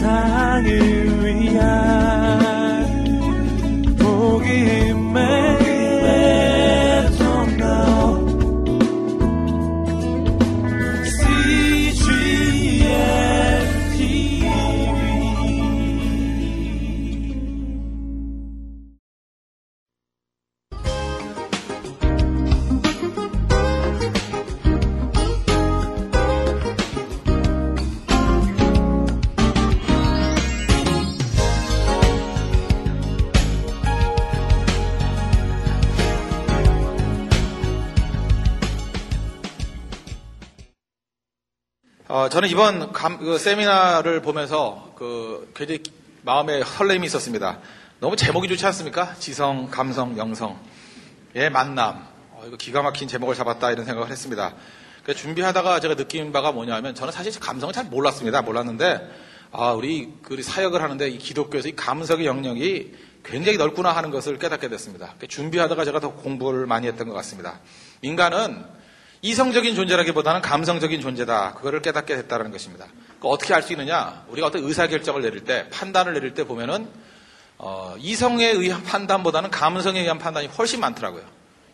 세상을 위한 저는 이번 감- 그 세미나를 보면서 그 굉장히 마음에 설렘이 있었습니다. 너무 제목이 좋지 않습니까? 지성, 감성, 영성. 의 만남. 어, 이거 기가 막힌 제목을 잡았다 이런 생각을 했습니다. 그 준비하다가 제가 느낀 바가 뭐냐면 저는 사실 감성을 잘 몰랐습니다. 몰랐는데 아, 우리 그 사역을 하는데 이 기독교에서 이 감성의 영역이 굉장히 넓구나 하는 것을 깨닫게 됐습니다. 그 준비하다가 제가 더 공부를 많이 했던 것 같습니다. 인간은 이성적인 존재라기보다는 감성적인 존재다. 그거를 깨닫게 됐다는 것입니다. 그 어떻게 알 수 있느냐? 우리가 어떤 의사결정을 내릴 때, 판단을 내릴 때 보면은, 어, 이성에 의한 판단보다는 감성에 의한 판단이 훨씬 많더라고요.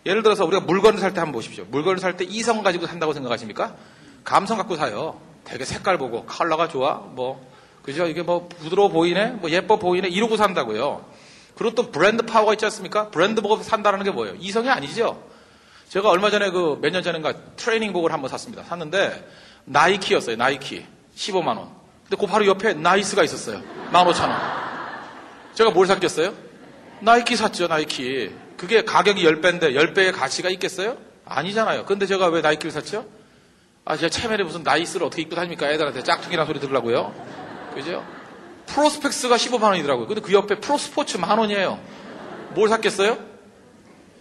예를 들어서 우리가 물건을 살 때 한번 보십시오. 물건을 살 때 이성 가지고 산다고 생각하십니까? 감성 갖고 사요. 되게 색깔 보고, 컬러가 좋아? 뭐, 그죠? 이게 뭐 부드러워 보이네? 뭐 예뻐 보이네? 이러고 산다고요. 그리고 또 브랜드 파워가 있지 않습니까? 브랜드 보고 산다는 게 뭐예요? 이성이 아니죠? 제가 얼마 전에 그 몇 년 전인가 트레이닝복을 한번 샀습니다. 샀는데 나이키였어요. 나이키. 15만 원. 근데 그 바로 옆에 나이스가 있었어요. 15,000원. 제가 뭘 샀겠어요? 나이키 샀죠. 나이키. 그게 가격이 10배인데 10배의 가치가 있겠어요? 아니잖아요. 근데 제가 왜 나이키를 샀죠? 아, 제가 체면에 무슨 나이스를 어떻게 입고 다닙니까? 애들한테 짝퉁이라는 소리 들으려고요. 그죠? 프로스펙스가 15만 원이더라고요. 근데 그 옆에 프로스포츠 만 원이에요. 뭘 샀겠어요?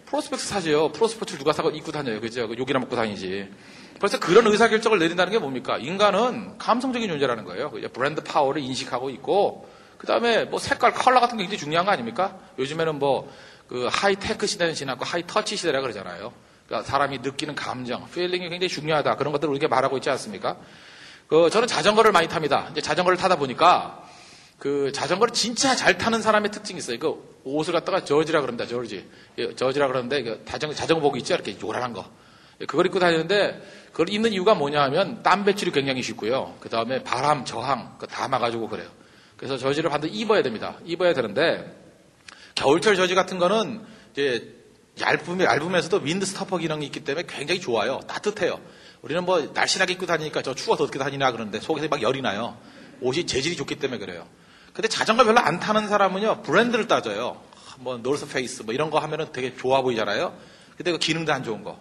프로스펙스 사죠. 프로스포츠를 누가 사고 입고 다녀요. 그죠? 그 욕이나 먹고 다니지. 그래서 그런 의사결정을 내린다는 게 뭡니까? 인간은 감성적인 존재라는 거예요. 그죠? 브랜드 파워를 인식하고 있고, 그 다음에 뭐 색깔, 컬러 같은 게 굉장히 중요한 거 아닙니까? 요즘에는 뭐, 그 하이테크 시대는 지났고 high touch 시대라 그러잖아요. 그러니까 사람이 느끼는 감정, feeling이 굉장히 중요하다. 그런 것들을 우리가 말하고 있지 않습니까? 그, 저는 자전거를 많이 탑니다. 이제 자전거를 타다 보니까, 그 자전거를 진짜 잘 타는 사람의 특징이 있어요. 그 옷을 갖다가 저지라 그럽니다. 저지. 예, 저지라 그러는데 그 자전거 자전거복 있죠. 이렇게 요란한 거. 예, 그걸 입고 다니는데 그걸 입는 이유가 뭐냐 하면 땀 배출이 굉장히 쉽고요. 그 다음에 바람, 저항 다 막아주고 그래요. 그래서 저지를 반드시 입어야 됩니다. 입어야 되는데 겨울철 저지 같은 거는 이제 얇으면 얇으면서도 윈드 스토퍼 기능이 있기 때문에 굉장히 좋아요. 따뜻해요. 우리는 뭐 날씬하게 입고 다니니까 저 추워서 어떻게 다니냐 그러는데 속에서 막 열이 나요. 옷이 재질이 좋기 때문에 그래요. 근데 자전거 별로 안 타는 사람은요, 브랜드를 따져요. 뭐, 노스 페이스, 뭐 이런 거 하면은 되게 좋아 보이잖아요. 근데 그 기능도 안 좋은 거.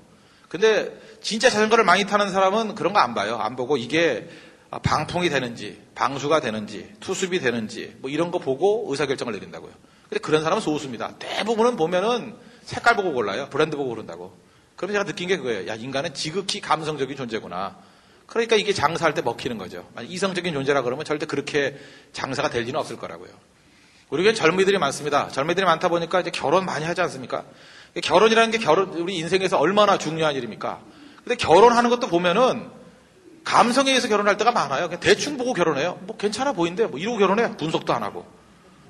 근데 진짜 자전거를 많이 타는 사람은 그런 거 안 봐요. 안 보고 이게 방풍이 되는지, 방수가 되는지, 투습이 되는지, 뭐 이런 거 보고 의사결정을 내린다고요. 근데 그런 사람은 소수입니다. 대부분은 보면은 색깔 보고 골라요. 브랜드 보고 고른다고. 그러면 제가 느낀 게 그거예요. 야, 인간은 지극히 감성적인 존재구나. 그러니까 이게 장사할 때 먹히는 거죠. 이성적인 존재라 그러면 절대 그렇게 장사가 될 리는 없을 거라고요. 우리 교회 젊은이들이 많습니다. 젊은이들이 많다 보니까 이제 결혼 많이 하지 않습니까? 결혼이라는 게 결혼, 우리 인생에서 얼마나 중요한 일입니까? 근데 결혼하는 것도 보면은 감성에 의해서 결혼할 때가 많아요. 그냥 대충 보고 결혼해요. 뭐 괜찮아 보인대. 뭐 이러고 결혼해. 분석도 안 하고.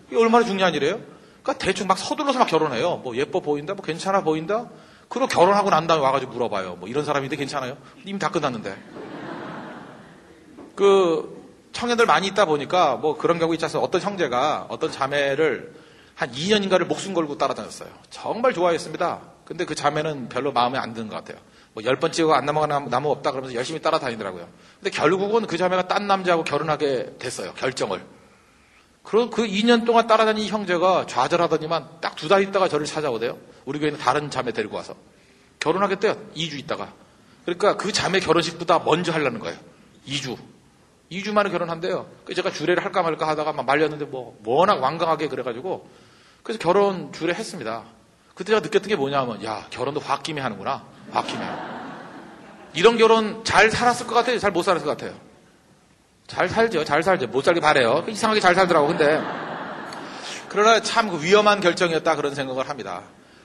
이게 얼마나 중요한 일이에요? 그러니까 대충 막 서둘러서 막 결혼해요. 뭐 예뻐 보인다. 뭐 괜찮아 보인다. 그리고 결혼하고 난 다음에 와가지고 물어봐요. 뭐 이런 사람인데 괜찮아요? 이미 다 끝났는데. 그 청년들 많이 있다 보니까 뭐 그런 경우 있지 않습니까? 어떤 형제가 어떤 자매를 한 2년인가를 목숨 걸고 따라다녔어요. 정말 좋아했습니다. 근데 그 자매는 별로 마음에 안 드는 것 같아요. 뭐열번 찍고 안 넘어가는 나무 없다 그러면서 열심히 따라다니더라고요. 근데 결국은 그 자매가 딴 남자하고 결혼하게 됐어요. 결정을. 그럼 그 2년 동안 따라다닌 형제가 좌절하더니만 딱 두 달 있다가 저를 찾아오대요. 우리 교회는 다른 자매 데리고 와서. 결혼하겠대요. 2주 있다가. 그러니까 그 자매 결혼식보다 먼저 하려는 거예요. 2주. 2주 만에 결혼한대요. 그래서 제가 주례를 할까 말까 하다가 막 말렸는데 뭐 워낙 완강하게 그래가지고 그래서 결혼 주례 했습니다. 그때 제가 느꼈던 게 뭐냐면 야 결혼도 홧김에 하는구나. 홧김에. 이런 결혼 잘 살았을 것 같아요. 잘 못 살았을 것 같아요. 잘 살죠. 잘 살죠. 못 살게 바래요. 이상하게 잘 살더라고. 근데 그러나 참 그 위험한 결정이었다 그런 생각을 합니다.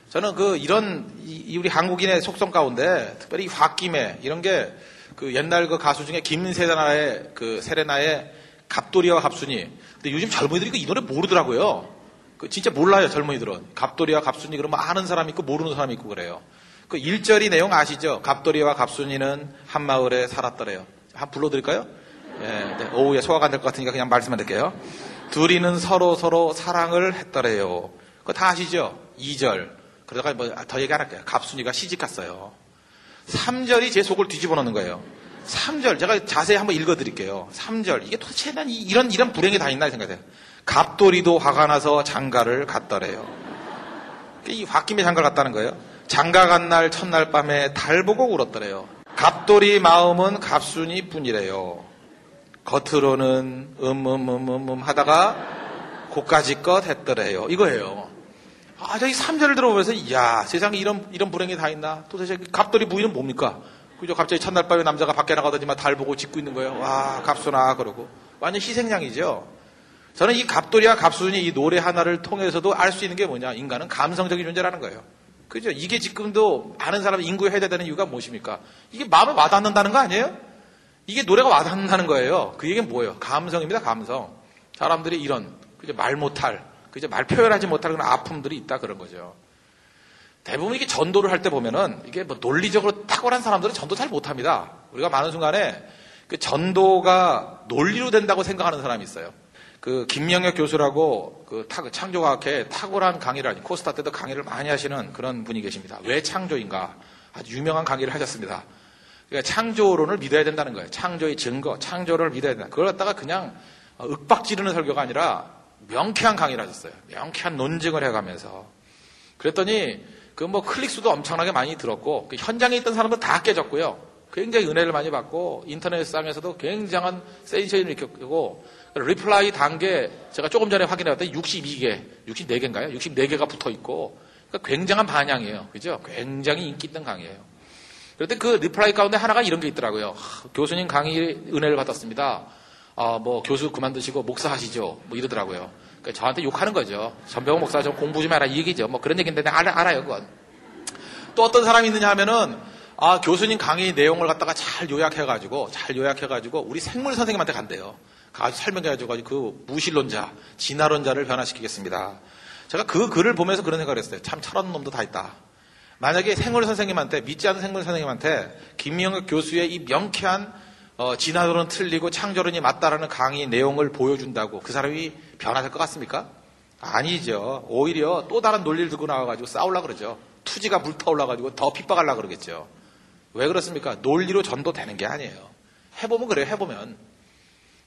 저는 그 이런 이 우리 한국인의 속성 가운데 특별히 홧김에 이런 게 그 옛날 그 가수 중에 김세레나의 그 세레나의 갑돌이와 갑순이. 근데 요즘 젊은이들이 이 노래 모르더라고요. 그 진짜 몰라요, 젊은이들은. 갑돌이와 갑순이 그러면 아는 사람이 있고 모르는 사람이 있고 그래요. 그 1절이 내용 아시죠? 갑돌이와 갑순이는 한 마을에 살았더래요. 한 불러드릴까요? 예, 네. 오후에 소화가 안 될 것 같으니까 그냥 말씀만 드릴게요. 둘이는 서로 서로 사랑을 했더래요. 그거 다 아시죠? 2절. 그러다가 뭐 더 얘기 안 할게요. 갑순이가 시집 갔어요. 3절이 제 속을 뒤집어 놓는 거예요. 3절. 제가 자세히 한번 읽어 드릴게요. 3절. 이게 도대체 난 이런, 이런 불행이 다 있나 생각해요. 갑돌이도 화가 나서 장가를 갔더래요. 이 홧김에 장가 갔다는 거예요. 장가 간 날 첫날 밤에 달 보고 울었더래요. 갑돌이 마음은 갑순이 뿐이래요. 겉으로는 음음음음음 하다가 고까지 껏 했더래요. 이거예요. 아, 저기 3절을 들어보면서, 이야, 세상에 이런, 이런 불행이 다 있나? 도대체 갑돌이 부인은 뭡니까? 그죠? 갑자기 첫날 밤에 남자가 밖에 나가더니만 달 보고 짓고 있는 거예요. 와, 갑순아, 그러고. 완전 희생양이죠. 저는 이 갑돌이와 갑순이 이 노래 하나를 통해서도 알 수 있는 게 뭐냐? 인간은 감성적인 존재라는 거예요. 그죠? 이게 지금도 많은 사람이 인구에 해당되는 이유가 무엇입니까? 이게 마음을 와닿는다는 거 아니에요? 이게 노래가 와닿는다는 거예요. 그 얘기는 뭐예요? 감성입니다, 감성. 사람들이 이런, 그죠? 말 못할, 그죠? 말 표현하지 못할 그런 아픔들이 있다 그런 거죠. 대부분 이게 전도를 할 때 보면은 이게 뭐 논리적으로 탁월한 사람들은 전도 잘 못합니다. 우리가 많은 순간에 그 전도가 논리로 된다고 생각하는 사람이 있어요. 그 김명혁 교수라고 그 창조과학회 탁월한 강의를 하니 코스타 때도 강의를 많이 하시는 그런 분이 계십니다. 왜 창조인가? 아주 유명한 강의를 하셨습니다. 그러니까 창조론을 믿어야 된다는 거예요. 창조의 증거, 창조를 믿어야 된다. 그걸 갖다가 그냥 윽박 지르는 설교가 아니라 명쾌한 강의를 하셨어요. 명쾌한 논증을 해가면서. 그랬더니 그 뭐 클릭 수도 엄청나게 많이 들었고 그 현장에 있던 사람도 다 깨졌고요. 굉장히 은혜를 많이 받고 인터넷상에서도 굉장한 센세이션을 일으켰고 reply 단 게 제가 조금 전에 확인해 봤더니 62개, 64개인가요? 64개가 붙어 있고 그러니까 굉장한 반향이에요. 그죠? 굉장히 인기 있는 강의예요. 그런데 그 reply 가운데 하나가 이런 게 있더라고요. 하, 교수님 강의 은혜를 받았습니다. 아, 뭐 교수 그만두시고 목사 하시죠. 뭐 이러더라고요. 그러니까 저한테 욕하는 거죠. 전병호 목사 좀 공부 좀 해라 이 얘기죠. 뭐 그런 얘기인데 내가 알아, 알아 요 그건. 또 어떤 사람이 있느냐 하면은 아 교수님 강의 내용을 갖다가 잘 요약해가지고 잘 요약해가지고 우리 생물 선생님한테 간대요. 아주 설명해가지고 그 무신론자, 진화론자를 변화시키겠습니다. 제가 그 글을 보면서 그런 생각을 했어요. 참 철없는 놈도 다 있다. 만약에 생물 선생님한테 믿지 않는 생물 선생님한테 김명혁 교수의 이 명쾌한 어, 진화론은 틀리고 창조론이 맞다라는 강의 내용을 보여준다고 그 사람이 변화될 것 같습니까? 아니죠. 오히려 또 다른 논리를 들고 나와가지고 싸우려 그러죠. 투지가 불타올라가지고 더 핍박하려 그러겠죠. 왜 그렇습니까? 논리로 전도되는 게 아니에요. 해보면 그래요. 해보면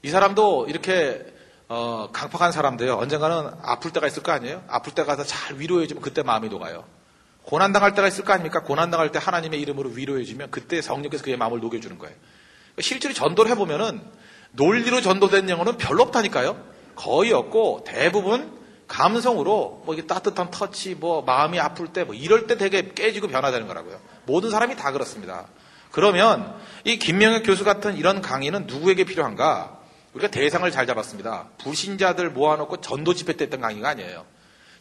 이 사람도 이렇게 어, 강팍한 사람도요. 언젠가는 아플 때가 있을 거 아니에요? 아플 때 가서 잘 위로해주면 그때 마음이 녹아요. 고난당할 때가 있을 거 아닙니까? 고난당할 때 하나님의 이름으로 위로해주면 그때 성령께서 그의 마음을 녹여주는 거예요. 실제로 전도를 해보면은 논리로 전도된 영혼은 별로 없다니까요. 거의 없고 대부분 감성으로 뭐 이게 따뜻한 터치, 뭐 마음이 아플 때 뭐 이럴 때 되게 깨지고 변화되는 거라고요. 모든 사람이 다 그렇습니다. 그러면 이 김명혁 교수 같은 이런 강의는 누구에게 필요한가? 우리가 대상을 잘 잡았습니다. 불신자들 모아놓고 전도 집회 때 했던 강의가 아니에요.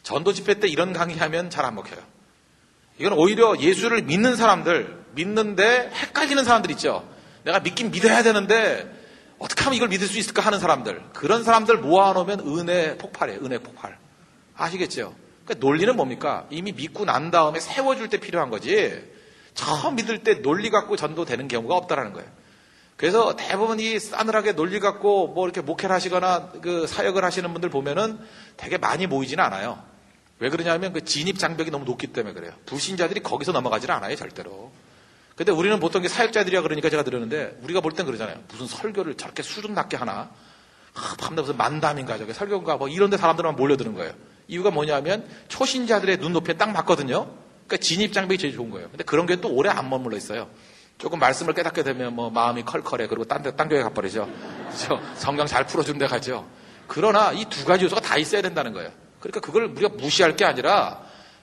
전도 집회 때 이런 강의하면 잘 안 먹혀요. 이건 오히려 예수를 믿는 사람들, 믿는데 헷갈리는 사람들 있죠. 내가 믿긴 믿어야 되는데 어떻게 하면 이걸 믿을 수 있을까 하는 사람들. 그런 사람들 모아놓으면 은혜 폭발이에요. 은혜 폭발. 아시겠죠? 그러니까 논리는 뭡니까? 이미 믿고 난 다음에 세워줄 때 필요한 거지. 처음 믿을 때 논리 갖고 전도되는 경우가 없다라는 거예요. 그래서 대부분 이 싸늘하게 논리 갖고 뭐 이렇게 목회를 하시거나 그 사역을 하시는 분들 보면은 되게 많이 모이지는 않아요. 왜 그러냐면 그 진입 장벽이 너무 높기 때문에 그래요. 불신자들이 거기서 넘어가지는 않아요, 절대로. 근데 우리는 보통 사역자들이야 그러니까 제가 들었는데 우리가 볼 땐 그러잖아요. 무슨 설교를 저렇게 수준 낮게 하나? 아, 밤새 무슨 만담인가 저게 설교인가 뭐 이런데 사람들만 몰려드는 거예요. 이유가 뭐냐면 초신자들의 눈높이에 딱 맞거든요. 그러니까 진입 장벽이 제일 좋은 거예요. 근데 그런 게 또 오래 안 머물러 있어요. 조금 말씀을 깨닫게 되면 뭐 마음이 컬컬해. 그리고 딴 데, 딴 교회 가버리죠. 그죠? 성경 잘 풀어준 데 가죠. 그러나 이 두 가지 요소가 다 있어야 된다는 거예요. 그러니까 그걸 우리가 무시할 게 아니라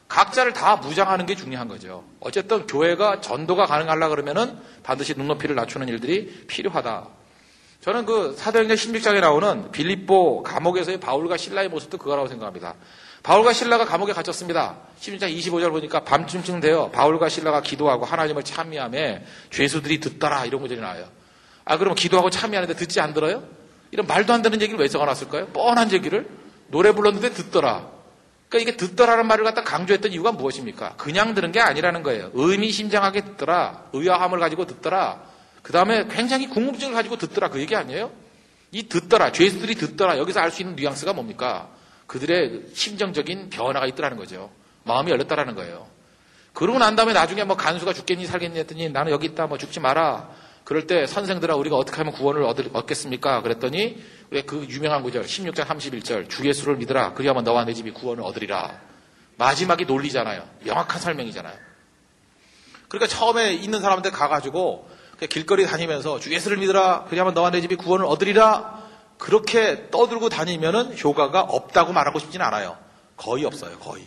각자를 다 무장하는 게 중요한 거죠. 어쨌든 교회가 전도가 가능하려 그러면은 반드시 눈높이를 낮추는 일들이 필요하다. 저는 그 사도행전 16장에 나오는 빌립보 감옥에서의 바울과 신라의 모습도 그거라고 생각합니다. 바울과 신라가 감옥에 갇혔습니다. 16장 25절 보니까 밤쯤쯤 되어 바울과 신라가 기도하고 하나님을 참미함에 죄수들이 듣더라 이런 구절이 나와요. 아 그러면 기도하고 참미하는데 듣지 안 들어요? 이런 말도 안 되는 얘기를 왜 적어놨을까요? 뻔한 얘기를 노래 불렀는데 듣더라. 그러니까 이게 듣더라는 말을 갖다 강조했던 이유가 무엇입니까? 그냥 들은 게 아니라는 거예요. 의미심장하게 듣더라. 의아함을 가지고 듣더라. 그 다음에 굉장히 궁금증을 가지고 듣더라. 그 얘기 아니에요? 이 듣더라. 죄수들이 듣더라. 여기서 알 수 있는 뉘앙스가 뭡니까? 그들의 심정적인 변화가 있더라는 거죠. 마음이 열렸다라는 거예요. 그러고 난 다음에 나중에 뭐 간수가 죽겠니 살겠니 했더니 나는 여기 있다 뭐 죽지 마라. 그럴 때 선생들아 우리가 어떻게 하면 구원을 얻, 겠습니까 그랬더니 왜 그 유명한 구절 16장 31절 주 예수를 믿으라 그리하면 너와 내 집이 구원을 얻으리라. 마지막이 논리잖아요. 명확한 설명이잖아요. 그러니까 처음에 있는 사람한테 가가지고 길거리 다니면서 주 예수를 믿으라 그리하면 너와 내 집이 구원을 얻으리라 그렇게 떠들고 다니면은 효과가 없다고 말하고 싶지는 않아요. 거의 없어요. 거의.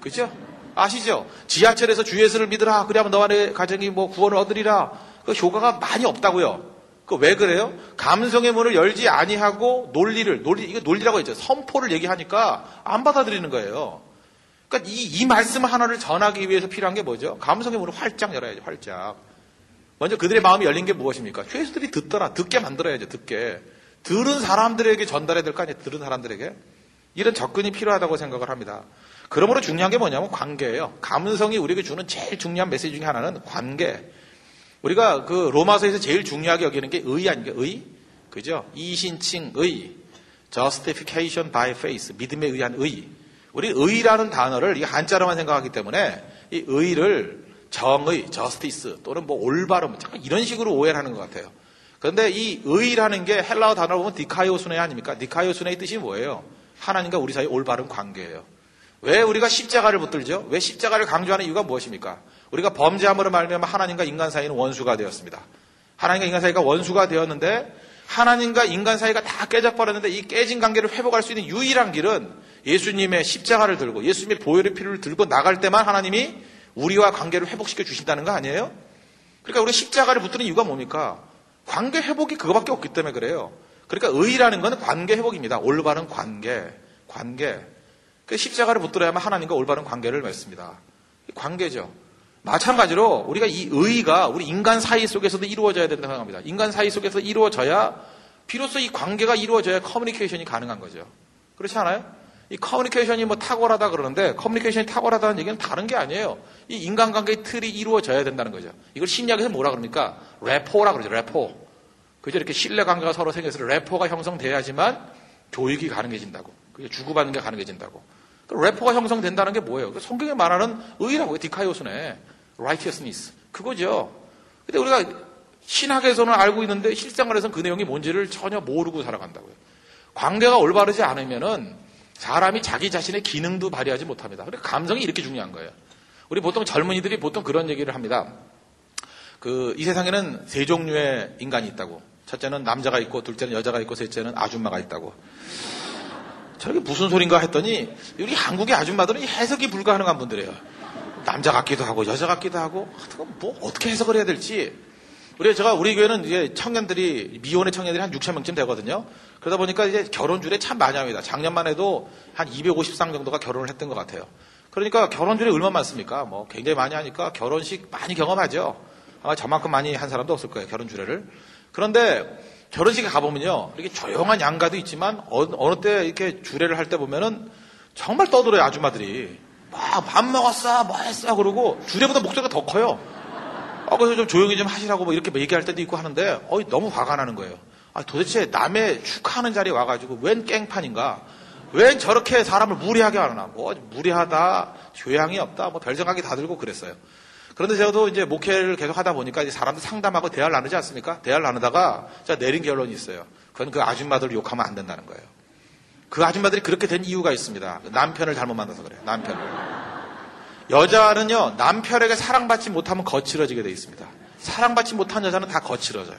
그죠? 아시죠? 지하철에서 주 예수를 믿으라. 그래야면 너와 내 가정이 뭐 구원을 얻으리라. 그 효과가 많이 없다고요. 그 왜 그래요? 감성의 문을 열지 아니하고 논리를 논리 이거 논리라고 했죠. 선포를 얘기하니까 안 받아들이는 거예요. 그러니까 이, 이 말씀 하나를 전하기 위해서 필요한 게 뭐죠? 감성의 문을 활짝 열어야죠. 활짝. 먼저 그들의 마음이 열린 게 무엇입니까? 죄수들이 듣더라. 듣게 만들어야죠. 듣게. 들은 사람들에게 전달해야 될 거 아니에요. 들은 사람들에게. 이런 접근이 필요하다고 생각을 합니다. 그러므로 중요한 게 뭐냐면 관계예요. 감성이 우리에게 주는 제일 중요한 메시지 중에 하나는 관계. 우리가 그 로마서에서 제일 중요하게 여기는 게 의 아닌가? 의? 그죠? 이신칭 의. justification by faith. 믿음에 의한 의. 우리 의라는 단어를 이 한자로만 생각하기 때문에 이 의를 정의, justice 또는 뭐 올바름 이런 식으로 오해를 하는 것 같아요. 그런데 이 의라는 게 헬라어 단어로 보면 디카이오순의 아닙니까? 디카이오순의 뜻이 뭐예요? 하나님과 우리 사이 올바른 관계예요. 왜 우리가 십자가를 붙들죠? 왜 십자가를 강조하는 이유가 무엇입니까? 우리가 범죄함으로 말미암아 하나님과 인간 사이는 원수가 되었습니다. 하나님과 인간 사이가 원수가 되었는데 하나님과 인간 사이가 다 깨져버렸는데 이 깨진 관계를 회복할 수 있는 유일한 길은 예수님의 십자가를 들고 예수님의 보혈의 피를 들고 나갈 때만 하나님이 우리와 관계를 회복시켜 주신다는 거 아니에요? 그러니까 우리 십자가를 붙드는 이유가 뭡니까? 관계 회복이 그거밖에 없기 때문에 그래요. 그러니까 의라는 것은 관계 회복입니다. 올바른 관계, 관계. 그 십자가를 붙들어야만 하나님과 올바른 관계를 맺습니다. 관계죠. 마찬가지로 우리가 이 의가 우리 인간 사이 속에서도 이루어져야 된다고 생각합니다. 인간 사이 속에서 이루어져야 비로소 이 관계가 이루어져야 커뮤니케이션이 가능한 거죠. 그렇지 않아요? 이 커뮤니케이션이 뭐 탁월하다 그러는데 커뮤니케이션이 탁월하다는 얘기는 다른 게 아니에요. 이 인간관계의 틀이 이루어져야 된다는 거죠. 이걸 심리학에서 뭐라 그럽니까? rapport라 그러죠. 레포. 그죠? 이렇게 신뢰관계가 서로 생겨서 rapport가 형성돼야지만 교육이 가능해진다고. 그게 주고받는 게 가능해진다고. 그 rapport가 형성된다는 게 뭐예요? 그 성경에 말하는 의라고 δικαιοσύνη. Righteousness. 그거죠. 근데 우리가 신학에서는 알고 있는데 실생활에서는 그 내용이 뭔지를 전혀 모르고 살아간다고요. 관계가 올바르지 않으면은 사람이 자기 자신의 기능도 발휘하지 못합니다. 그러니까 감성이 이렇게 중요한 거예요. 우리 보통 젊은이들이 보통 그런 얘기를 합니다. 그, 이 세상에는 세 종류의 인간이 있다고. 첫째는 남자가 있고, 둘째는 여자가 있고, 셋째는 아줌마가 있다고. 저게 무슨 소린가 했더니, 우리 한국의 아줌마들은 해석이 불가능한 분들이에요. 남자 같기도 하고, 여자 같기도 하고, 뭐, 어떻게 해석을 해야 될지. 우리 제가 우리 교회는 이제 청년들이 미혼의 청년들이 한 6천 명쯤 되거든요. 그러다 보니까 이제 결혼줄에 참 많이 합니다. 작년만 해도 한 250상 정도가 결혼을 했던 것 같아요. 그러니까 결혼줄에 얼마 많습니까? 뭐 굉장히 많이 하니까 결혼식 많이 경험하죠. 아마 저만큼 많이 한 사람도 없을 거예요. 결혼주례를. 그런데 결혼식에 가보면요. 이렇게 조용한 양가도 있지만 어느, 어느 때 이렇게 주례를 할 때 보면은 정말 떠들어요. 아줌마들이. 막 밥 먹었어, 뭐 했어 그러고 주례보다 목소리가 더 커요. 어, 그래서 좀 조용히 좀 하시라고 뭐 이렇게 얘기할 때도 있고 하는데, 어 너무 화가 나는 거예요. 아, 도대체 남의 축하하는 자리에 와가지고 웬 깽판인가? 웬 저렇게 사람을 무리하게 하나? 뭐, 무리하다, 교양이 없다, 뭐 별 생각이 다 들고 그랬어요. 그런데 저도 이제 목회를 계속 하다 보니까 이제 사람들 상담하고 대화를 나누지 않습니까? 대화를 나누다가 제가 내린 결론이 있어요. 그건 그 아줌마들 욕하면 안 된다는 거예요. 그 아줌마들이 그렇게 된 이유가 있습니다. 남편을 잘못 만나서 그래요. 남편을. 여자는요, 남편에게 사랑받지 못하면 거칠어지게 돼 있습니다. 사랑받지 못한 여자는 다 거칠어져요.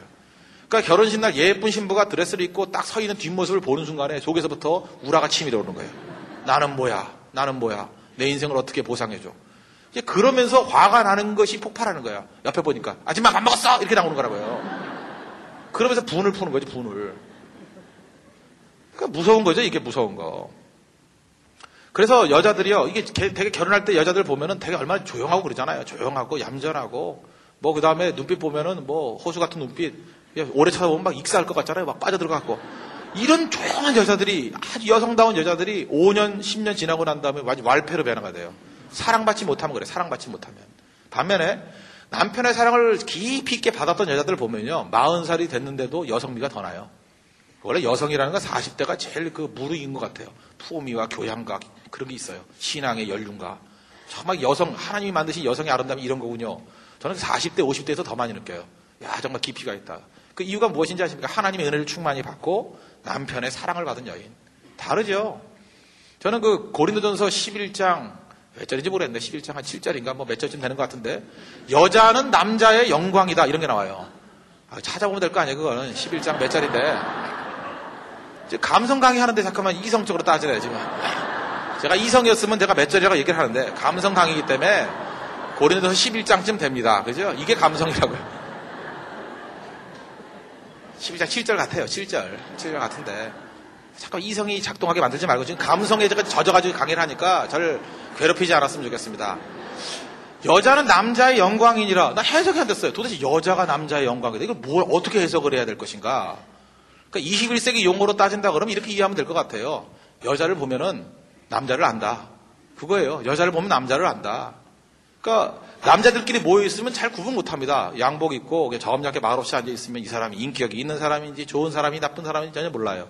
그러니까 결혼식 날 예쁜 신부가 드레스를 입고 딱 서 있는 뒷모습을 보는 순간에 속에서부터 우라가 치밀어 오는 거예요. 나는 뭐야? 나는 뭐야? 내 인생을 어떻게 보상해줘? 이제 그러면서 화가 나는 것이 폭발하는 거야. 옆에 보니까. 아줌마 밥 먹었어! 이렇게 나오는 거라고요. 그러면서 분을 푸는 거지, 분을. 그러니까 무서운 거죠, 이게 무서운 거. 그래서 여자들이요, 이게 되게 결혼할 때 여자들 보면은 되게 얼마나 조용하고 그러잖아요. 조용하고 얌전하고, 뭐 그 다음에 눈빛 보면은 뭐 호수 같은 눈빛, 오래 쳐다보면 막 익사할 것 같잖아요. 막 빠져들어갖고. 이런 조용한 여자들이 아주 여성다운 여자들이 5년, 10년 지나고 난 다음에 완전 왈패로 변화가 돼요. 사랑받지 못하면 그래. 사랑받지 못하면. 반면에 남편의 사랑을 깊이 있게 받았던 여자들을 보면요. 40살이 됐는데도 여성미가 더 나요. 원래 여성이라는 건 40대가 제일 그 무르익은 것 같아요. 품위와 교양과 그런 게 있어요. 신앙의 연륜과. 정말 여성, 하나님이 만드신 여성의 아름다움이 이런 거군요. 저는 40대, 50대에서 더 많이 느껴요. 야, 정말 깊이가 있다. 그 이유가 무엇인지 아십니까? 하나님의 은혜를 충만히 받고 남편의 사랑을 받은 여인. 다르죠? 저는 그 고린도전서 11장 몇 절인지 모르겠는데 11장 한 7절인가 뭐 몇 절쯤 되는 것 같은데 여자는 남자의 영광이다 이런 게 나와요. 아, 찾아보면 될 거 아니에요 그거는 11장 몇 절인데 감성 강의 하는데 잠깐만 이성적으로 따지래 지금 제가 이성이었으면 제가 몇 절이라고 얘기를 하는데 감성 강의이기 때문에 고린도서 11장쯤 됩니다. 그죠? 이게 감성이라고요. 12장 7절 같아요. 7절. 7절 같은데. 잠깐 이성이 작동하게 만들지 말고 지금 감성에 젖어가지고 강의를 하니까 저를 괴롭히지 않았으면 좋겠습니다. 여자는 남자의 영광이니라. 나 해석이 안 됐어요. 도대체 여자가 남자의 영광이다. 이걸 뭘 어떻게 해석을 해야 될 것인가? 그러니까 21세기 용어로 따진다 그러면 이렇게 이해하면 될 것 같아요. 여자를 보면은 남자를 안다. 그거예요. 여자를 보면 남자를 안다. 그러니까 남자들끼리 모여 있으면 잘 구분 못 합니다. 양복 입고 저음약에 말없이 앉아 있으면 이 사람이 인격이 있는 사람인지 좋은 사람이 나쁜 사람인지 전혀 몰라요.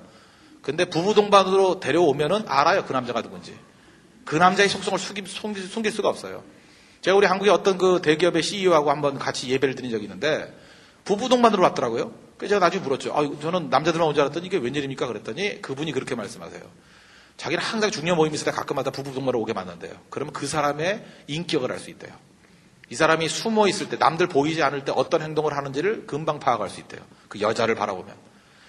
근데 부부 동반으로 데려오면은 알아요. 그 남자가 누군지. 그 남자의 속성을 숨길, 숨길, 숨길 수가 없어요. 제가 우리 한국의 어떤 그 대기업의 CEO하고 한번 같이 예배를 드린 적이 있는데 부부 동반으로 왔더라고요. 그래서 제가 나중에 물었죠. 아, 저는 남자들만 온 줄 알았더니 이게 웬일입니까? 그랬더니 그분이 그렇게 말씀하세요. 자기는 항상 중요 모임이 있을 때 가끔마다 부부 동반으로 오게 만난대요. 그러면 그 사람의 인격을 알 수 있대요. 이 사람이 숨어 있을 때, 남들 보이지 않을 때 어떤 행동을 하는지를 금방 파악할 수 있대요. 그 여자를 바라보면.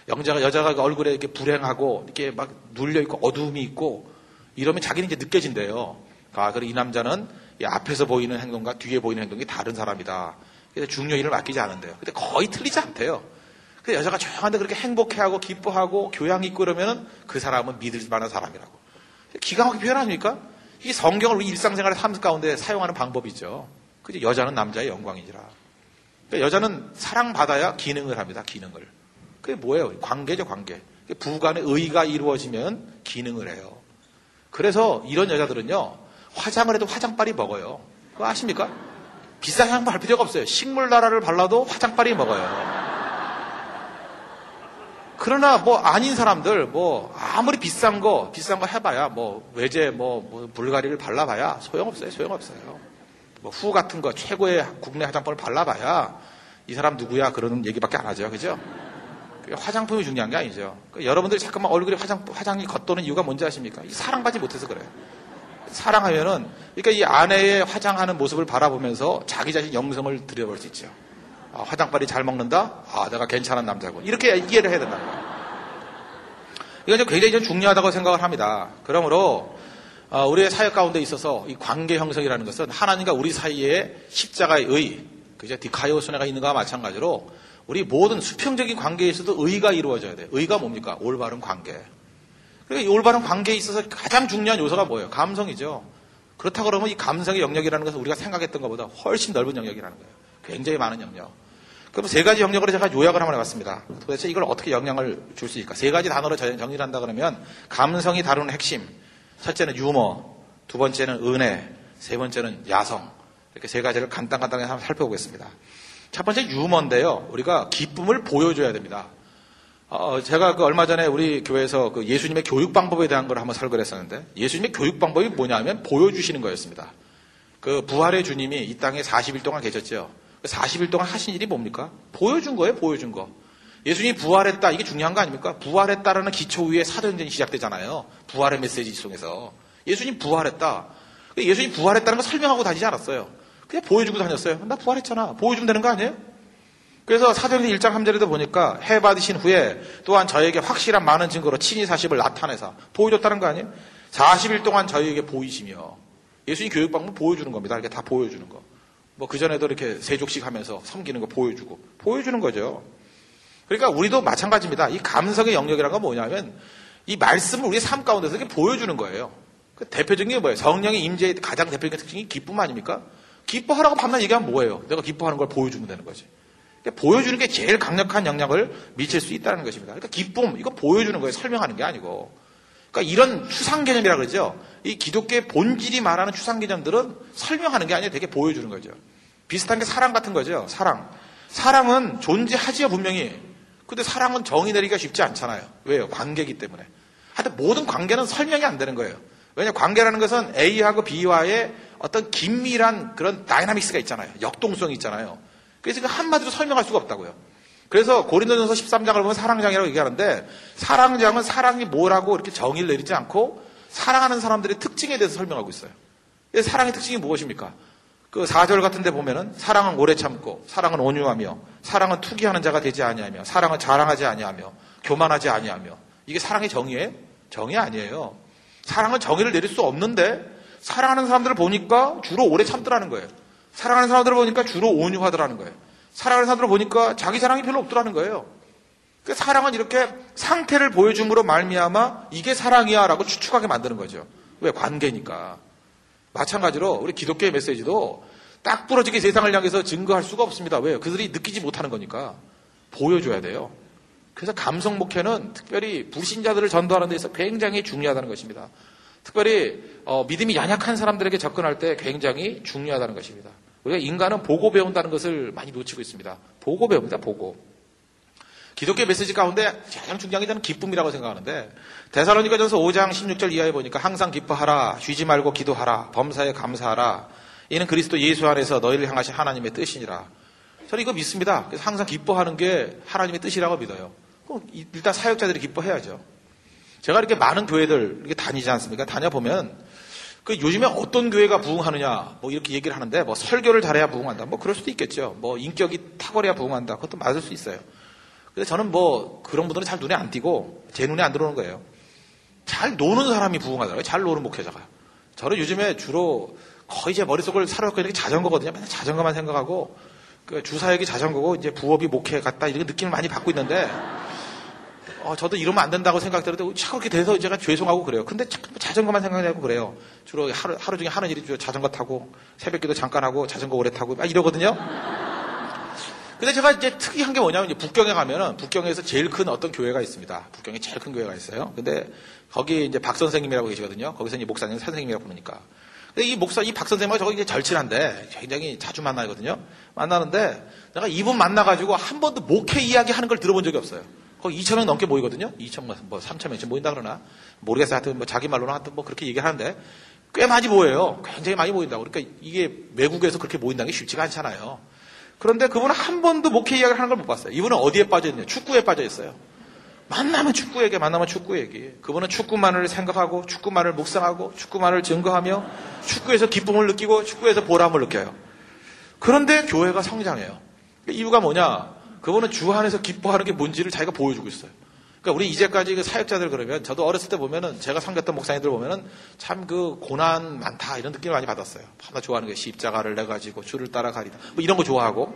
영자가, 여자가 그 얼굴에 이렇게 불행하고, 이렇게 막 눌려있고, 어두움이 있고, 이러면 자기는 이제 느껴진대요. 아, 그리고 이 남자는 이 앞에서 보이는 행동과 뒤에 보이는 행동이 다른 사람이다. 그래서 중요인을 맡기지 않은데요. 근데 거의 틀리지 않대요. 근데 여자가 조용한데 그렇게 행복해하고, 기뻐하고, 교양 있고 그러면은 그 사람은 믿을 만한 사람이라고. 기가 막히게 표현 아닙니까? 이 성경을 우리 일상생활의 삶 가운데 사용하는 방법이죠. 그죠? 여자는 남자의 영광이니라. 그러니까 여자는 사랑받아야 기능을 합니다. 기능을. 그게 뭐예요? 관계죠, 관계. 부간의 의가 이루어지면 기능을 해요. 그래서 이런 여자들은요, 화장을 해도 화장빨이 먹어요. 그거 아십니까? 비싼 향발 필요가 없어요. 식물 나라를 발라도 화장빨이 먹어요. 그러나 뭐 아닌 사람들 뭐 아무리 비싼 거 비싼 거 해봐야 뭐 외제 뭐, 뭐 불가리를 발라봐야 소용없어요 소용없어요. 뭐 후 같은 거 최고의 국내 화장품을 발라봐야 이 사람 누구야? 그러는 얘기밖에 안 하죠. 그죠? 화장품이 중요한 게 아니죠. 그러니까 여러분들이 잠깐만 얼굴에 화장 화장이 겉도는 이유가 뭔지 아십니까? 사랑받지 못해서 그래요 사랑하면은 그러니까 이 아내의 화장하는 모습을 바라보면서 자기 자신 영성을 들여볼 수 있죠 아, 화장빨이 잘 먹는다? 아, 내가 괜찮은 남자고. 이렇게 이해를 해야 된다는 거예요. 이건 굉장히 좀 중요하다고 생각을 합니다. 그러므로, 어, 우리의 사역 가운데 있어서 이 관계 형성이라는 것은 하나님과 우리 사이에 십자가의 의, 그죠? 디카이오스네가 있는 것과 마찬가지로 우리 모든 수평적인 관계에 있어도 의가 이루어져야 돼요. 의가 뭡니까? 올바른 관계. 그러니까 이 올바른 관계에 있어서 가장 중요한 요소가 뭐예요? 감성이죠. 그렇다고 그러면 이 감성의 영역이라는 것은 우리가 생각했던 것보다 훨씬 넓은 영역이라는 거예요. 굉장히 많은 영역. 그럼 세 가지 영역으로 제가 요약을 한번 해봤습니다. 도대체 이걸 어떻게 영향을 줄 수 있을까? 세 가지 단어로 정리를 한다 그러면 감성이 다루는 핵심. 첫째는 유머, 두 번째는 은혜, 세 번째는 야성. 이렇게 세 가지를 간단간단하게 한번 살펴보겠습니다. 첫 번째 유머인데요. 우리가 기쁨을 보여줘야 됩니다. 어, 제가 그 얼마 전에 우리 교회에서 그 예수님의 교육 방법에 대한 걸 한번 설교를 했었는데 예수님의 교육 방법이 뭐냐면 보여주시는 거였습니다. 그 부활의 주님이 이 땅에 40일 동안 계셨죠. 40일 동안 하신 일이 뭡니까? 보여준 거예요, 보여준 거. 예수님이 부활했다, 이게 중요한 거 아닙니까? 부활했다라는 기초 위에 사도행전이 시작되잖아요. 부활의 메시지 속에서. 예수님 부활했다. 예수님 부활했다는 거 설명하고 다니지 않았어요. 그냥 보여주고 다녔어요. 나 부활했잖아. 보여주면 되는 거 아니에요? 그래서 사도행전 1장 3절에도 보니까 해 받으신 후에 또한 저에게 확실한 많은 증거로 친히 사십을 나타내서 보여줬다는 거 아니에요? 40일 동안 저희에게 보이시며 예수님 교육 방법 보여주는 겁니다. 이렇게 다 보여주는 거. 뭐 그전에도 이렇게 세족식 하면서 섬기는 거 보여주고 보여주는 거죠. 그러니까 우리도 마찬가지입니다. 이 감성의 영역이라는 건 뭐냐면 이 말씀을 우리의 삶 가운데서 이렇게 보여주는 거예요. 그 대표적인 게 뭐예요? 성령의 임재의 가장 대표적인 특징이 기쁨 아닙니까? 기뻐하라고 밤낮 얘기하면 뭐예요? 내가 기뻐하는 걸 보여주면 되는 거지. 보여주는 게 제일 강력한 영향을 미칠 수 있다는 것입니다. 그러니까 기쁨, 이거 보여주는 거예요. 설명하는 게 아니고. 그러니까 이런 추상 개념이라 그러죠. 이 기독교의 본질이 말하는 추상 개념들은 설명하는 게 아니라 되게 보여주는 거죠. 비슷한 게 사랑 같은 거죠. 사랑. 사랑은 존재하지요, 분명히. 근데 사랑은 정의 내리기가 쉽지 않잖아요. 왜요? 관계이기 때문에. 하여튼 모든 관계는 설명이 안 되는 거예요. 왜냐 관계라는 것은 A하고 B와의 어떤 긴밀한 그런 dynamics가 있잖아요. 역동성이 있잖아요. 그래서 그 한마디로 설명할 수가 없다고요. 그래서 고린도전서 13장을 보면 사랑장이라고 얘기하는데 사랑장은 사랑이 뭐라고 이렇게 정의를 내리지 않고 사랑하는 사람들의 특징에 대해서 설명하고 있어요. 사랑의 특징이 무엇입니까? 그 4절 같은 데 보면은 사랑은 오래 참고 사랑은 온유하며 사랑은 투기하는 자가 되지 아니하며 사랑은 자랑하지 아니하며 교만하지 아니하며 이게 사랑의 정의예요? 정의 아니에요. 사랑은 정의를 내릴 수 없는데 사랑하는 사람들을 보니까 주로 오래 참더라는 거예요. 사랑하는 사람들을 보니까 주로 온유하더라는 거예요. 사랑하는 사람들을 보니까 자기 사랑이 별로 없더라는 거예요. 그 사랑은 이렇게 상태를 보여줌으로 말미암아 이게 사랑이야라고 추측하게 만드는 거죠. 왜 관계니까. 마찬가지로 우리 기독교의 메시지도 딱 부러지게 세상을 향해서 증거할 수가 없습니다. 왜요? 그들이 느끼지 못하는 거니까 보여줘야 돼요. 그래서 감성 목회는 특별히 불신자들을 전도하는 데서 굉장히 중요하다는 것입니다. 특별히 어, 믿음이 연약한 사람들에게 접근할 때 굉장히 중요하다는 것입니다. 우리가 인간은 보고 배운다는 것을 많이 놓치고 있습니다. 보고 배웁니다. 보고. 기독교 메시지 가운데 가장 중요한 게 저는 기쁨이라고 생각하는데 대사로니가전서 5장 16절 이하에 보니까 항상 기뻐하라 쉬지 말고 기도하라 범사에 감사하라 이는 그리스도 예수 안에서 너희를 향하신 하나님의 뜻이니라 저는 이거 믿습니다. 그래서 항상 기뻐하는 게 하나님의 뜻이라고 믿어요. 일단 사역자들이 기뻐해야죠. 제가 이렇게 많은 교회들 이렇게 다니지 않습니까? 다녀보면 그 요즘에 어떤 교회가 부흥하느냐 뭐 이렇게 얘기를 하는데 뭐 설교를 잘해야 부흥한다 뭐 그럴 수도 있겠죠. 뭐 인격이 탁월해야 부흥한다 그것도 맞을 수 있어요. 근데 저는 뭐 그런 분들은 잘 눈에 안 띄고 제 눈에 안 들어오는 거예요. 잘 노는 사람이 부흥하더라고요. 잘 노는 목회자가. 저는 요즘에 주로 거의 제 머릿속을 사로잡고 있는 게 자전거거든요. 맨날 자전거만 생각하고 그 주사역이 자전거고 이제 부업이 목회 같다 이런 느낌을 많이 받고 있는데 어, 저도 이러면 안 된다고 생각되는데 자꾸 그렇게 돼서 제가 죄송하고 그래요. 근데 자전거만 생각하고 그래요. 주로 하루, 하루 중에 하는 일이 주로 자전거 타고 새벽기도 잠깐 하고 자전거 오래 타고 막 이러거든요. 근데 제가 이제 특이한 게 뭐냐면 북경에 가면은 북경에서 제일 큰 어떤 교회가 있습니다. 북경에 제일 큰 교회가 있어요. 근데 거기 이제 박 선생님이라고 계시거든요. 거기서 이제 목사님 선생님이라고 부르니까. 근데 이 목사, 이 박 선생님과 저거 이제 절친한데 굉장히 자주 만나거든요. 만나는데 내가 이분 만나가지고 한 번도 목회 이야기 하는 걸 들어본 적이 없어요. 거기 2천 명 넘게 모이거든요. 2천, 뭐 3천 명씩 모인다 그러나 모르겠어요. 하여튼 뭐 자기 말로는 하여튼 뭐 그렇게 얘기하는데 꽤 많이 모여요. 굉장히 많이 모인다고. 그러니까 이게 외국에서 그렇게 모인다는 게 쉽지가 않잖아요. 그런데 그분은 한 번도 목회 이야기를 하는 걸 못 봤어요. 이분은 어디에 빠져 있냐? 축구에 빠져 있어요. 만나면 축구 얘기, 만나면 축구 얘기. 그분은 축구만을 생각하고, 축구만을 묵상하고, 축구만을 증거하며, 축구에서 기쁨을 느끼고, 축구에서 보람을 느껴요. 그런데 교회가 성장해요. 이유가 뭐냐? 그분은 주 안에서 기뻐하는 게 뭔지를 자기가 보여주고 있어요. 그러니까 우리 이제까지 그 사역자들 그러면 저도 어렸을 때 보면은 제가 섬겼던 목사님들 보면은 참 그 고난 많다 이런 느낌을 많이 받았어요. 하나 좋아하는 게 십자가를 내 가지고 주를 따라가리다 뭐 이런 거 좋아하고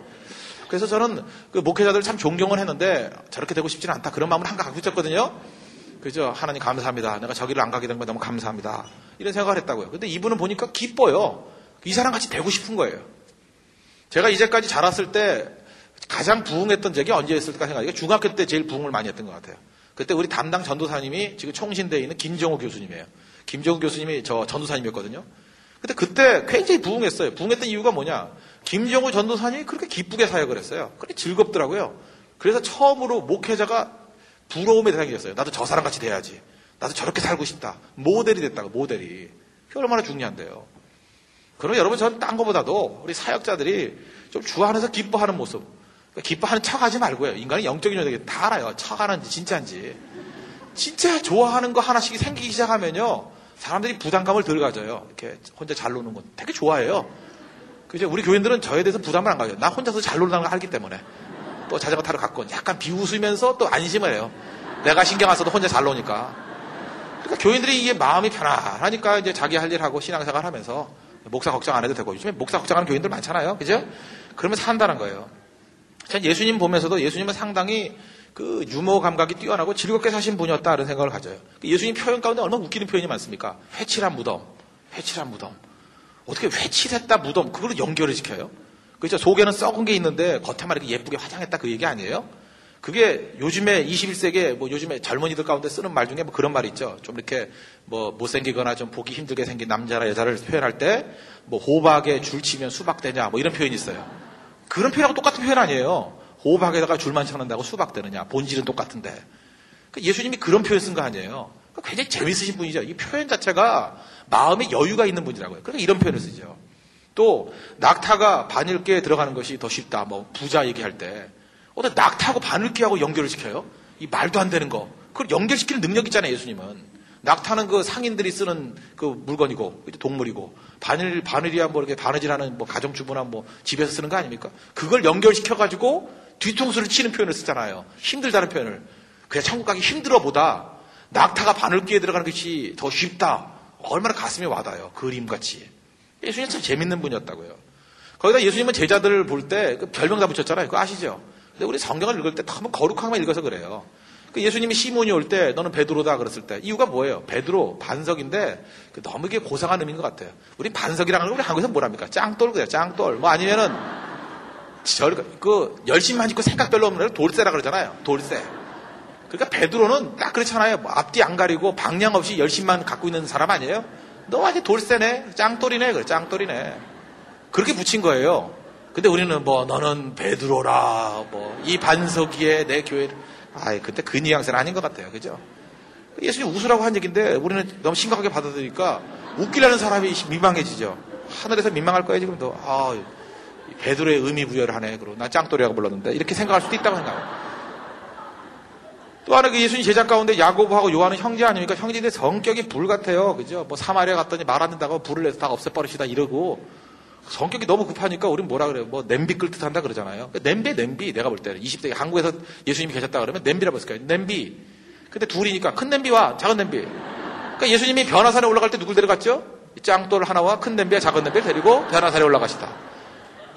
그래서 저는 그 목회자들 참 존경을 했는데 저렇게 되고 싶지는 않다 그런 마음을 항상 갖고 있었거든요. 그죠? 하나님 감사합니다. 내가 저기를 안 가게 된 거 너무 감사합니다. 이런 생각을 했다고요. 근데 이분은 보니까 기뻐요. 이 사람 같이 되고 싶은 거예요. 제가 이제까지 자랐을 때 가장 부흥했던 적이 언제였을까 생각해요. 중학교 때 제일 부흥을 많이 했던 것 같아요. 그때 우리 담당 전도사님이 지금 총신대에 있는 김정우 교수님이에요. 김정우 교수님이 저 전도사님이었거든요. 근데 그때 굉장히 부흥했어요. 부흥했던 이유가 뭐냐? 김정우 전도사님이 그렇게 기쁘게 사역을 했어요. 그렇게 즐겁더라고요. 그래서 처음으로 목회자가 부러움의 대상이 었어요 나도 저 사람 같이 돼야지. 나도 저렇게 살고 싶다. 모델이 됐다고, 모델이. 그게 얼마나 중요한데요. 그러면 여러분 저는 딴 것보다도 우리 사역자들이 좀 주 안에서 기뻐하는 모습. 기뻐하는 척 하지 말고요. 인간이 영적인 영역에 다 알아요. 척 하는지 진짜인지. 진짜 좋아하는 거 하나씩 생기기 시작하면요. 사람들이 부담감을 덜 가져요. 이렇게 혼자 잘 노는 건 되게 좋아해요. 그죠? 우리 교인들은 저에 대해서 부담을 안 가져요. 나 혼자서 잘 놀다는 걸 알기 때문에. 또 자전거 타러 갔고 약간 비웃으면서 또 안심을 해요. 내가 신경 안 써도 혼자 잘 노니까. 그러니까 교인들이 이게 마음이 편안하니까 이제 자기 할 일 하고 신앙생활 하면서 목사 걱정 안 해도 되고 요즘에 목사 걱정하는 교인들 많잖아요. 그죠? 그러면서 한다는 거예요. 전 예수님 보면서도 예수님은 상당히 그 유머 감각이 뛰어나고 즐겁게 사신 분이었다 이런 생각을 가져요. 그 예수님 표현 가운데 얼마나 웃기는 표현이 많습니까? 회칠한 무덤, 회칠한 무덤. 어떻게 회칠했다 무덤 그걸 연결을 시켜요? 그죠? 속에는 썩은 게 있는데 겉에만 이렇게 예쁘게 화장했다 그 얘기 아니에요? 그게 요즘에 21세기에 뭐 요즘에 젊은이들 가운데 쓰는 말 중에 뭐 그런 말이 있죠. 좀 이렇게 뭐 못생기거나 좀 보기 힘들게 생긴 남자나 여자를 표현할 때 뭐 호박에 줄 치면 수박 되냐 뭐 이런 표현이 있어요. 그런 표현하고 똑같은 표현 아니에요. 호박에다가 줄만 쳐놓는다고 수박 되느냐. 본질은 똑같은데. 그러니까 예수님이 그런 표현 쓴 거 아니에요. 그러니까 굉장히 재밌으신 분이죠. 이 표현 자체가 마음에 여유가 있는 분이라고요. 그러니까 이런 표현을 쓰죠. 또 낙타가 바늘개에 들어가는 것이 더 쉽다. 뭐 부자 얘기할 때 어떤 낙타하고 바늘개하고 연결을 시켜요? 이 말도 안 되는 거. 그걸 연결시키는 능력 있잖아요, 예수님은. 낙타는 그 상인들이 쓰는 그 물건이고 동물이고 바늘 바늘이야 뭐 이렇게 바느질하는 뭐 가정주부나 뭐 집에서 쓰는 거 아닙니까? 그걸 연결시켜 가지고 뒤통수를 치는 표현을 쓰잖아요. 힘들다는 표현을. 그냥 천국 가기 힘들어보다 낙타가 바늘기에 들어가는 것이 더 쉽다. 얼마나 가슴에 와닿아요. 그림같이. 예수님 참 재밌는 분이었다고요. 거기다 예수님은 제자들을 볼때그 별명 다 붙였잖아요. 그거 아시죠? 근데 우리 성경을 읽을 때 너무 거룩하게만 읽어서 그래요. 그 예수님이 시몬이 올 때 너는 베드로다 그랬을 때 이유가 뭐예요? 베드로 반석인데 그 너무 이게 고상한 의미인 것 같아요. 우리 반석이라는 걸 우리 한국에서 뭐랍니까? 짱돌 그래요. 짱돌. 뭐 아니면은 절, 그 열심만 짓고 생각 별로 없는 애를 돌쇠라 그러잖아요. 돌쇠. 그러니까 베드로는 딱 그렇잖아요. 뭐 앞뒤 안 가리고 방향 없이 열심만 갖고 있는 사람 아니에요? 너 완전 돌쇠네. 짱돌이네. 그래 짱돌이네. 그렇게 붙인 거예요. 근데 우리는 뭐 너는 베드로라. 뭐 이 반석 위에 내 교회 아이, 그때 그 뉘앙스는 아닌 것 같아요. 그죠? 예수님 웃으라고 한 얘기인데 우리는 너무 심각하게 받아들이니까 웃기려는 사람이 민망해지죠. 하늘에서 민망할 거야, 지금 도 아, 베드로의 의미 부여를 하네. 그러고 나 짱돌이라고 불렀는데 이렇게 생각할 수도 있다고 생각해요. 또 하나 그 예수님 제자 가운데 야고보하고 요한은 형제 아닙니까? 형제인데 성격이 불 같아요. 그죠? 뭐 사마리아 갔더니 말 안 된다고 불을 내서 다 없애버리시다 이러고 성격이 너무 급하니까 우리는 뭐라 그래요? 뭐 냄비 끓듯 한다 그러잖아요. 냄비, 냄비. 내가 볼 때는 20세기 한국에서 예수님이 계셨다 그러면 냄비라고 했을 거예요. 냄비. 근데 둘이니까 큰 냄비와 작은 냄비. 그러니까 예수님이 변화산에 올라갈 때 누굴 데려갔죠? 짱돌 하나와 큰 냄비와 작은 냄비를 데리고 변화산에 올라가시다.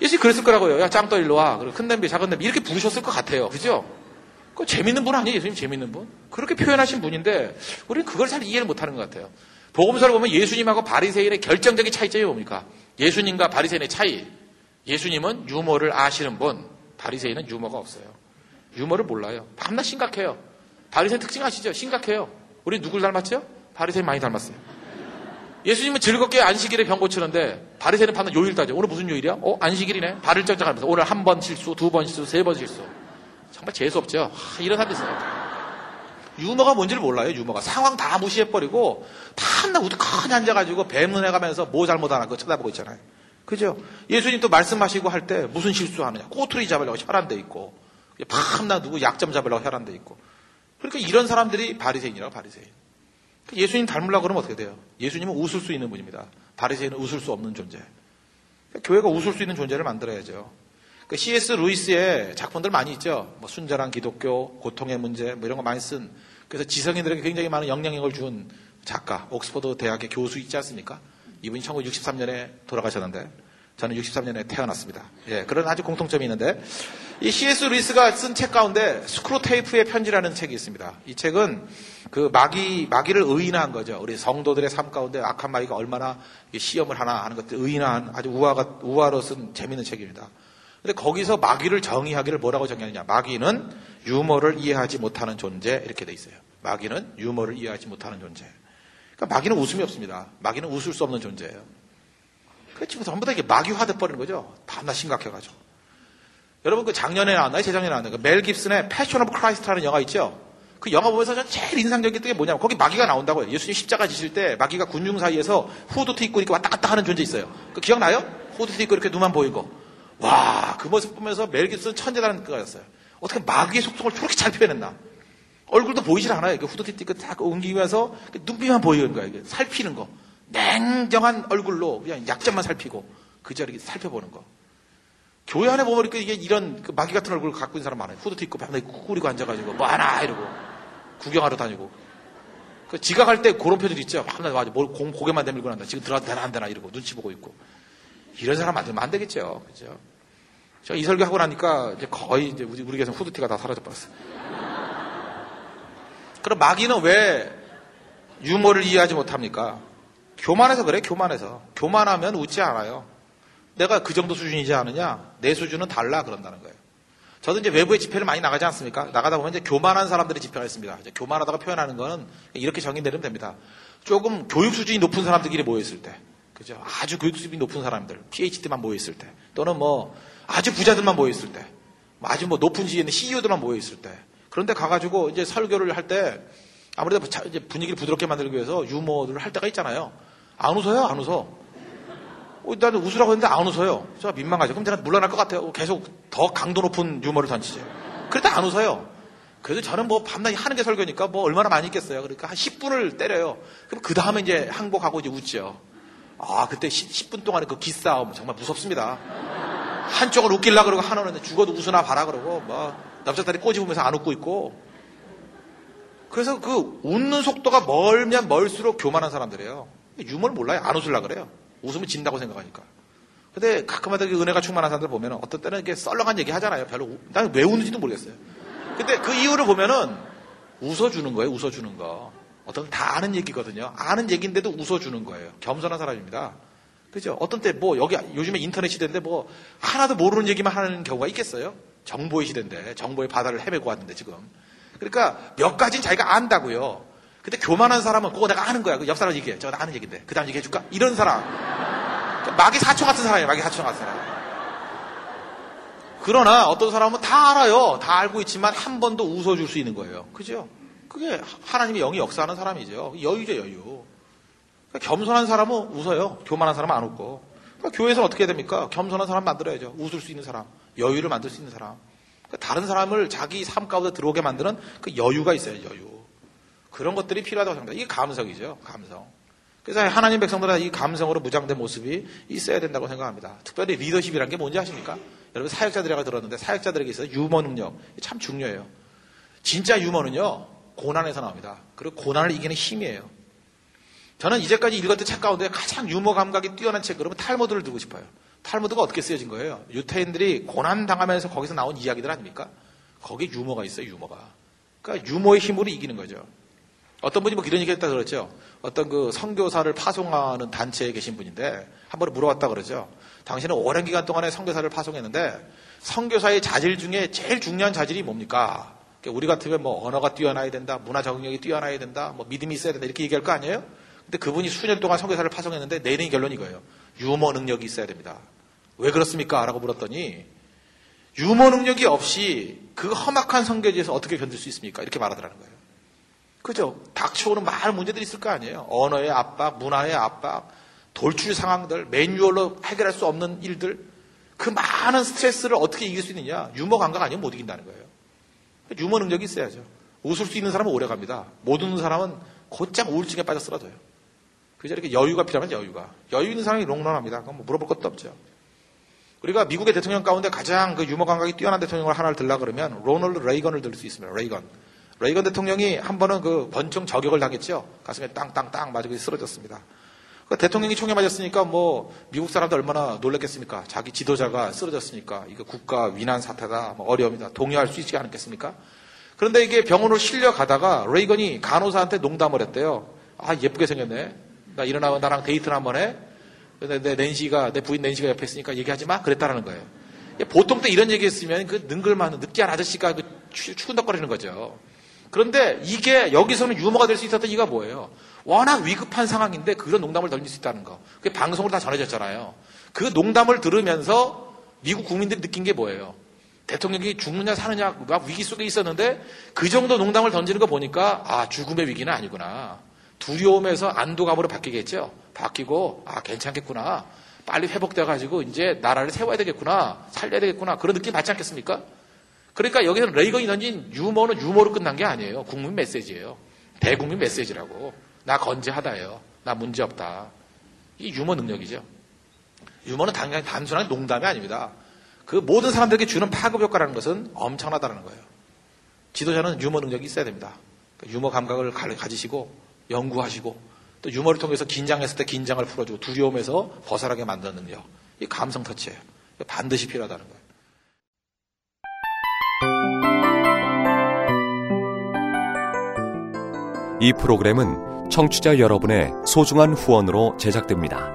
예수님이 그랬을 거라고요. 야, 짱돌 일로 와. 그리고 큰 냄비, 작은 냄비. 이렇게 부르셨을 것 같아요. 그죠? 그 재밌는 분 아니에요? 예수님 재밌는 분? 그렇게 표현하신 분인데, 우리는 그걸 잘 이해를 못 하는 것 같아요. 복음서를 보면 예수님하고 바리새인의 결정적인 차이점이 뭡니까? 예수님과 바리새인의 차이. 예수님은 유머를 아시는 분, 바리새인은 유머가 없어요. 유머를 몰라요. 밤낮 심각해요. 바리새인 특징 아시죠? 심각해요. 우리 누굴 닮았죠? 바리새인 많이 닮았어요. 예수님은 즐겁게 안식일에 병 고 치는데 바리새인은 밤낮 요일 따져. 오늘 무슨 요일이야? 어 안식일이네. 발을 짱짱하면서 오늘 한 번 실수, 두 번 실수, 세 번 실수. 정말 재수 없죠. 하, 이런 사람들 있어요. 유머가 뭔지를 몰라요, 유머가. 상황 다 무시해버리고, 밤낮 우두커니 앉아가지고 뱀눈해 가면서 뭐 잘못하나 그거 쳐다보고 있잖아요. 그죠? 예수님 또 말씀하시고 할 때 무슨 실수하느냐. 꼬투리 잡으려고 혈안돼 있고, 밤낮 누구 약점 잡으려고 혈안돼 있고. 그러니까 이런 사람들이 바리새인이라고 바리새인. 예수님 닮으려고 그러면 어떻게 돼요? 예수님은 웃을 수 있는 분입니다. 바리새인은 웃을 수 없는 존재. 그러니까 교회가 웃을 수 있는 존재를 만들어야죠. 그 C.S. 루이스의 작품들 많이 있죠. 뭐 순전한 기독교, 고통의 문제, 뭐 이런 거 많이 쓴. 그래서 지성인들에게 굉장히 많은 영향력을 준 작가, 옥스퍼드 대학의 교수 있지 않습니까? 이분이 1963년에 돌아가셨는데, 저는 63년에 태어났습니다. 예, 그런 아주 공통점이 있는데, 이 C.S. 루이스가 쓴 책 가운데 스크루테이프의 편지라는 책이 있습니다. 이 책은 그 마귀, 마귀를 의인화한 거죠. 우리 성도들의 삶 가운데 악한 마귀가 얼마나 시험을 하나 하는 것들 의인화한 아주 우화가, 우화로 쓴 재밌는 책입니다. 근데 거기서 마귀를 정의하기를 뭐라고 정의하느냐. 마귀는 유머를 이해하지 못하는 존재 이렇게 돼 있어요. 마귀는 유머를 이해하지 못하는 존재. 그러니까 마귀는 웃음이 없습니다. 마귀는 웃을 수 없는 존재예요. 그 지금 전부 다 이게 마귀화 돼 버리는 거죠. 밤낮 심각해가지고. 여러분 그 작년에 나왔나요? 재작년에 나왔나요? 그 멜 깁슨의 Passion of Christ라는 영화 있죠? 그 영화 보면서 전 제일 인상적인 게 뭐냐면 거기 마귀가 나온다고요. 예수님 십자가 지실 때 마귀가 군중 사이에서 후드티 입고 이렇게 왔다 갔다 하는 존재 있어요. 그 기억나요? 후드티 입고 이렇게 눈만 보이고. 와, 그 모습 보면서 멜 깁슨 천재라는 거였어요. 어떻게 마귀의 속성을 저렇게 잘 표현했나. 얼굴도 보이질 않아요. 이렇게 후드티 띠고 딱 옮기면서 눈빛만 보이는 거야. 이게 살피는 거. 냉정한 얼굴로 그냥 약점만 살피고 그 자리에 살펴보는 거. 교회 안에 보면 이렇게 이게 이런 그 마귀 같은 얼굴을 갖고 있는 사람 많아요. 후드티 입고 밤에 꾸꾸리고 앉아가지고 뭐 하나 이러고 구경하러 다니고. 그 지각할 때 그런 표들 있죠. 밤낮 와서 뭘 고개만 내밀고 난다. 지금 들어가도 되나 안 되나 이러고 눈치 보고 있고. 이런 사람 만들면 안 되겠죠. 그죠? 제가 이 설교 하고 나니까 이제 거의 이제 우리, 우리 교회에서 후드티가 다 사라져 버렸어요. 그럼 마귀는 왜 유머를 이해하지 못합니까? 교만해서 그래, 교만해서. 교만하면 웃지 않아요. 내가 그 정도 수준이지 않느냐? 내 수준은 달라 그런다는 거예요. 저도 이제 외부의 집회를 많이 나가지 않습니까? 나가다 보면 이제 교만한 사람들의 집회가 있습니다. 이제 교만하다고 표현하는 거는 이렇게 정의 내리면 됩니다. 조금 교육 수준이 높은 사람들끼리 모여있을 때, 그죠? 아주 교육 수준이 높은 사람들, PhD만 모여있을 때, 또는 뭐 아주 부자들만 모여있을 때, 뭐 아주 뭐 높은 지위에 있는 CEO들만 모여있을 때, 그런데 가가지고 이제 설교를 할 때 아무래도 분위기를 부드럽게 만들기 위해서 유머를 할 때가 있잖아요. 안 웃어요, 안 웃어. 어, 나는 웃으라고 했는데 안 웃어요. 제가 민망하죠. 그럼 제가 물러날 것 같아요. 계속 더 강도 높은 유머를 던지죠. 그랬다 안 웃어요. 그래도 저는 뭐 밤낮 하는 게 설교니까 뭐 얼마나 많이 있겠어요. 그러니까 한 10분을 때려요. 그럼 그 다음에 이제 항복하고 이제 웃죠. 아, 그때 10, 분 동안에 그 기싸움 정말 무섭습니다. 한쪽을 웃길라 그러고 하나는 죽어도 웃으나 봐라 그러고 뭐 남자다리 꼬집으면서 안 웃고 있고 그래서 그 웃는 속도가 멀면 멀수록 교만한 사람들이에요. 유머를 몰라요. 안 웃으려 그래요. 웃으면 진다고 생각하니까. 근데 가끔마다 은혜가 충만한 사람들 보면 어떤 때는 이렇게 썰렁한 얘기 하잖아요. 별로, 나는 왜 웃는지도 모르겠어요. 근데 그 이유를 보면은 웃어주는 거예요. 웃어주는 거. 어떤 다 아는 얘기거든요. 아는 얘기인데도 웃어주는 거예요. 겸손한 사람입니다. 그죠? 어떤 때 뭐 여기 요즘에 인터넷 시대인데 뭐 하나도 모르는 얘기만 하는 경우가 있겠어요? 정보의 시대인데 정보의 바다를 헤매고 왔는데 지금. 그러니까 몇 가지는 자기가 안다고요. 근데 교만한 사람은 그거 내가 아는 거야. 그 옆 사람 얘기해. 저거 나 아는 얘기인데. 그 다음 얘기해줄까? 이런 사람. 마귀 사초 같은 사람이에요. 마귀 사초 같은 사람. 그러나 어떤 사람은 다 알아요. 다 알고 있지만 한 번도 웃어줄 수 있는 거예요. 그죠? 그게 하나님의 영이 역사하는 사람이죠. 여유죠, 여유. 그러니까 겸손한 사람은 웃어요. 교만한 사람은 안 웃고. 그러니까 교회에서는 어떻게 해야 됩니까? 겸손한 사람 만들어야죠. 웃을 수 있는 사람. 여유를 만들 수 있는 사람. 그러니까 다른 사람을 자기 삶 가운데 들어오게 만드는 그 여유가 있어요, 여유. 그런 것들이 필요하다고 생각합니다. 이게 감성이죠, 감성. 그래서 하나님 백성들은 이 감성으로 무장된 모습이 있어야 된다고 생각합니다. 특별히 리더십이라는 게 뭔지 아십니까? 여러분 사역자들이라고 들었는데 사역자들에게 있어서 유머 능력 참 중요해요. 진짜 유머는요 고난에서 나옵니다. 그리고 고난을 이기는 힘이에요. 저는 이제까지 읽었던 책 가운데 가장 유머 감각이 뛰어난 책 그러면 탈모드를 들고 싶어요. 탈모드가 어떻게 쓰여진 거예요? 유태인들이 고난 당하면서 거기서 나온 이야기들 아닙니까? 거기에 유머가 있어요, 유머가. 그러니까 유머의 힘으로 이기는 거죠. 어떤 분이 뭐 이런 얘기 했다 그랬죠. 어떤 그 선교사를 파송하는 단체에 계신 분인데 한 번 물어봤다 그러죠. 당신은 오랜 기간 동안에 선교사를 파송했는데 선교사의 자질 중에 제일 중요한 자질이 뭡니까? 우리 같으면 뭐 언어가 뛰어나야 된다, 문화 적응력이 뛰어나야 된다, 뭐 믿음이 있어야 된다 이렇게 얘기할 거 아니에요? 근데 그분이 수년 동안 선교사를 파송했는데 내린 결론이 이거예요. 유머 능력이 있어야 됩니다. 왜 그렇습니까? 라고 물었더니 유머 능력이 없이 그 험악한 선교지에서 어떻게 견딜 수 있습니까? 이렇게 말하더라는 거예요. 그죠? 닥쳐오는 많은 문제들이 있을 거 아니에요. 언어의 압박, 문화의 압박, 돌출 상황들, 매뉴얼로 해결할 수 없는 일들, 그 많은 스트레스를 어떻게 이길 수 있느냐? 유머 감각 아니면 못 이긴다는 거예요. 유머 능력이 있어야죠. 웃을 수 있는 사람은 오래 갑니다. 못 웃는 사람은 곧장 우울증에 빠져 쓰러져요. 그죠? 이렇게 여유가 필요하면 여유가. 여유 있는 사람이 롱런합니다. 그건 뭐 물어볼 것도 없죠. 우리가 미국의 대통령 가운데 가장 그 유머 감각이 뛰어난 대통령을 하나를 들라 그러면 로널드 레이건을 들수 있습니다. 레이건. 레이건 대통령이 한 번은 그 번쩍 저격을 당했죠. 가슴에 땅땅땅 맞고 쓰러졌습니다. 그 대통령이 총에 맞았으니까 뭐 미국 사람들 얼마나 놀랐겠습니까? 자기 지도자가 쓰러졌으니까 이거 국가 위난 사태다, 뭐 어려움이다, 동의할 수 있지 않겠습니까? 그런데 이게 병원으로 실려 가다가 레이건이 간호사한테 농담을 했대요. 아 예쁘게 생겼네. 나 일어나고 나랑 데이트를 한번 해. 근데 내 낸시가 내 부인 낸시가 옆에 있으니까 얘기하지 마. 그랬다라는 거예요. 보통 때 이런 얘기했으면 그 능글만 느끼한 아저씨가 그 추근덕거리는 거죠. 그런데 이게 여기서는 유머가 될 수 있었던 이유가 뭐예요? 워낙 위급한 상황인데 그런 농담을 던질 수 있다는 거. 그게 방송으로 다 전해졌잖아요. 그 농담을 들으면서 미국 국민들이 느낀 게 뭐예요? 대통령이 죽느냐 사느냐 막 위기 속에 있었는데 그 정도 농담을 던지는 거 보니까 아 죽음의 위기는 아니구나. 두려움에서 안도감으로 바뀌겠죠. 바뀌고 아 괜찮겠구나. 빨리 회복돼 가지고 이제 나라를 세워야 되겠구나. 살려야 되겠구나. 그런 느낌 받지 않겠습니까? 그러니까 여기서는 레이건이 던진 유머는 유머로 끝난 게 아니에요. 국민 메시지예요. 대국민 메시지라고. 나 건재하다예요. 나 문제없다. 이 유머 능력이죠. 유머는 당연히 단순한 농담이 아닙니다. 그 모든 사람들에게 주는 파급 효과라는 것은 엄청나다는 거예요. 지도자는 유머 능력이 있어야 됩니다. 그러니까 유머 감각을 가지시고 연구하시고 또 유머를 통해서 긴장했을 때 긴장을 풀어주고 두려움에서 벗어나게 만드는 능력. 이 감성 터치예요. 반드시 필요하다는 거예요. 이 프로그램은 청취자 여러분의 소중한 후원으로 제작됩니다.